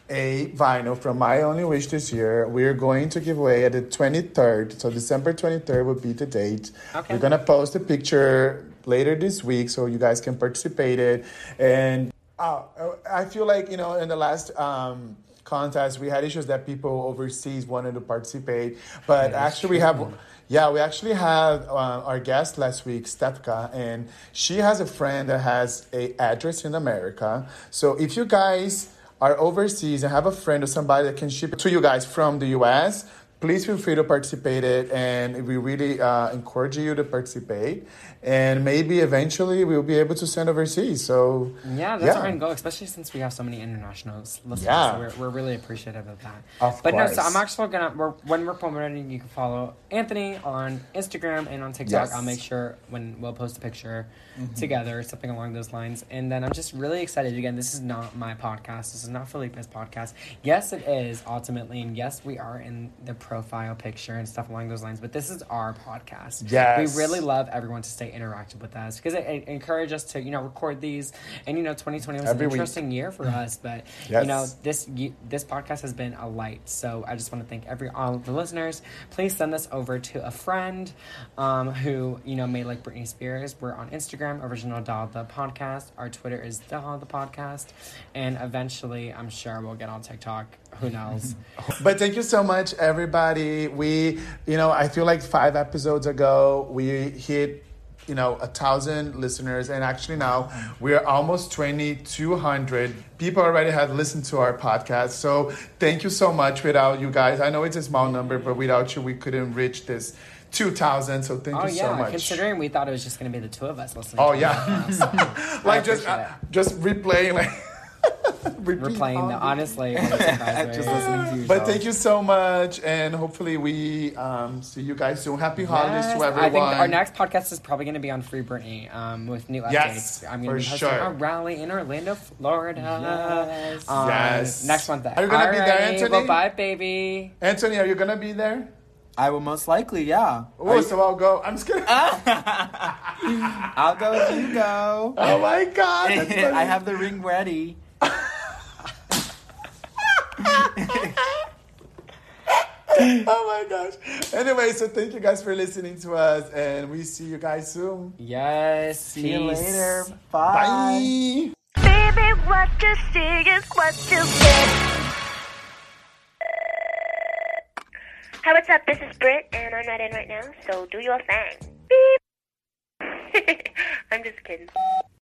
a vinyl from My Only Wish this year. We're going to give away at the 23rd. So December 23rd will be the date. Okay. We're going to post a picture later this week so you guys can participate it. And uh, I feel like, you know, in the last um, contest, we had issues that people overseas wanted to participate. But actually, we have. Yeah, we actually had uh, our guest last week, Stefka, and she has a friend that has a address in America. So if you guys are overseas and have a friend or somebody that can ship it to you guys from the US, please feel free to participate it and we really uh, encourage you to participate and maybe eventually we'll be able to send overseas so Yeah, that's our end goal, especially since we have so many internationals listeners. Yeah. So we're, we're really appreciative of that. Of but no, so. I'm actually gonna we're, when we're promoting, you can follow Anthony on Instagram and on TikTok. Yes. I'll make sure when we'll post a picture Mm-hmm. together, something along those lines. And then I'm just really excited. Again, this is not my podcast. This is not Felipe's podcast. Yes, it is ultimately, and yes, we are in the profile picture and stuff along those lines. But this is our podcast. Yes. we really love everyone to stay interactive with us because it, it encourages us to you know record these. And you know, 2020 was Every an week. interesting year for us, but Yes. you know this this podcast has been a light. So I just want to thank every all of the listeners. Please send this over to a friend um, who you know may like Britney Spears. We're on Instagram, Original Doll the Podcast. Our Twitter is Doll the Podcast, and eventually, I'm sure we'll get on TikTok. Who knows? But thank you so much, everybody. We, you know, I feel like five episodes ago we hit, you know, a thousand listeners, and actually now we're almost twenty two hundred. People already have listened to our podcast, so thank you so much. Without you guys, I know it's a small number, but without you, we couldn't reach this two thousand. So thank oh you yeah, so much. considering we thought it was just going to be the two of us listening. Oh yeah, like just uh, just replaying like. We're playing the honestly. what Just listening to you. But thank you so much, and hopefully we um, see you guys soon. Happy holidays Yes, to everyone. I think our next podcast is probably going to be on Free Britney um, with new updates. Yes, I'm going for to be hosting sure. a rally in Orlando, Florida. Yes. Um, Yes. Next month. Are you gonna be there, Alrighty, Anthony? Well, bye, baby. Anthony, are you gonna be there? I will most likely, yeah. Oh, so I'll go. I'm just kidding. I'll go if you go. oh my god, that's funny. I have the ring ready. Oh my gosh. Anyway, so thank you guys for listening to us, and we see you guys soon. Yes. See you later. Bye. Bye. Baby, what you see is what you get. Hi, what's up? This is Britt, and I'm not in right now, so do your thing. Beep. I'm just kidding.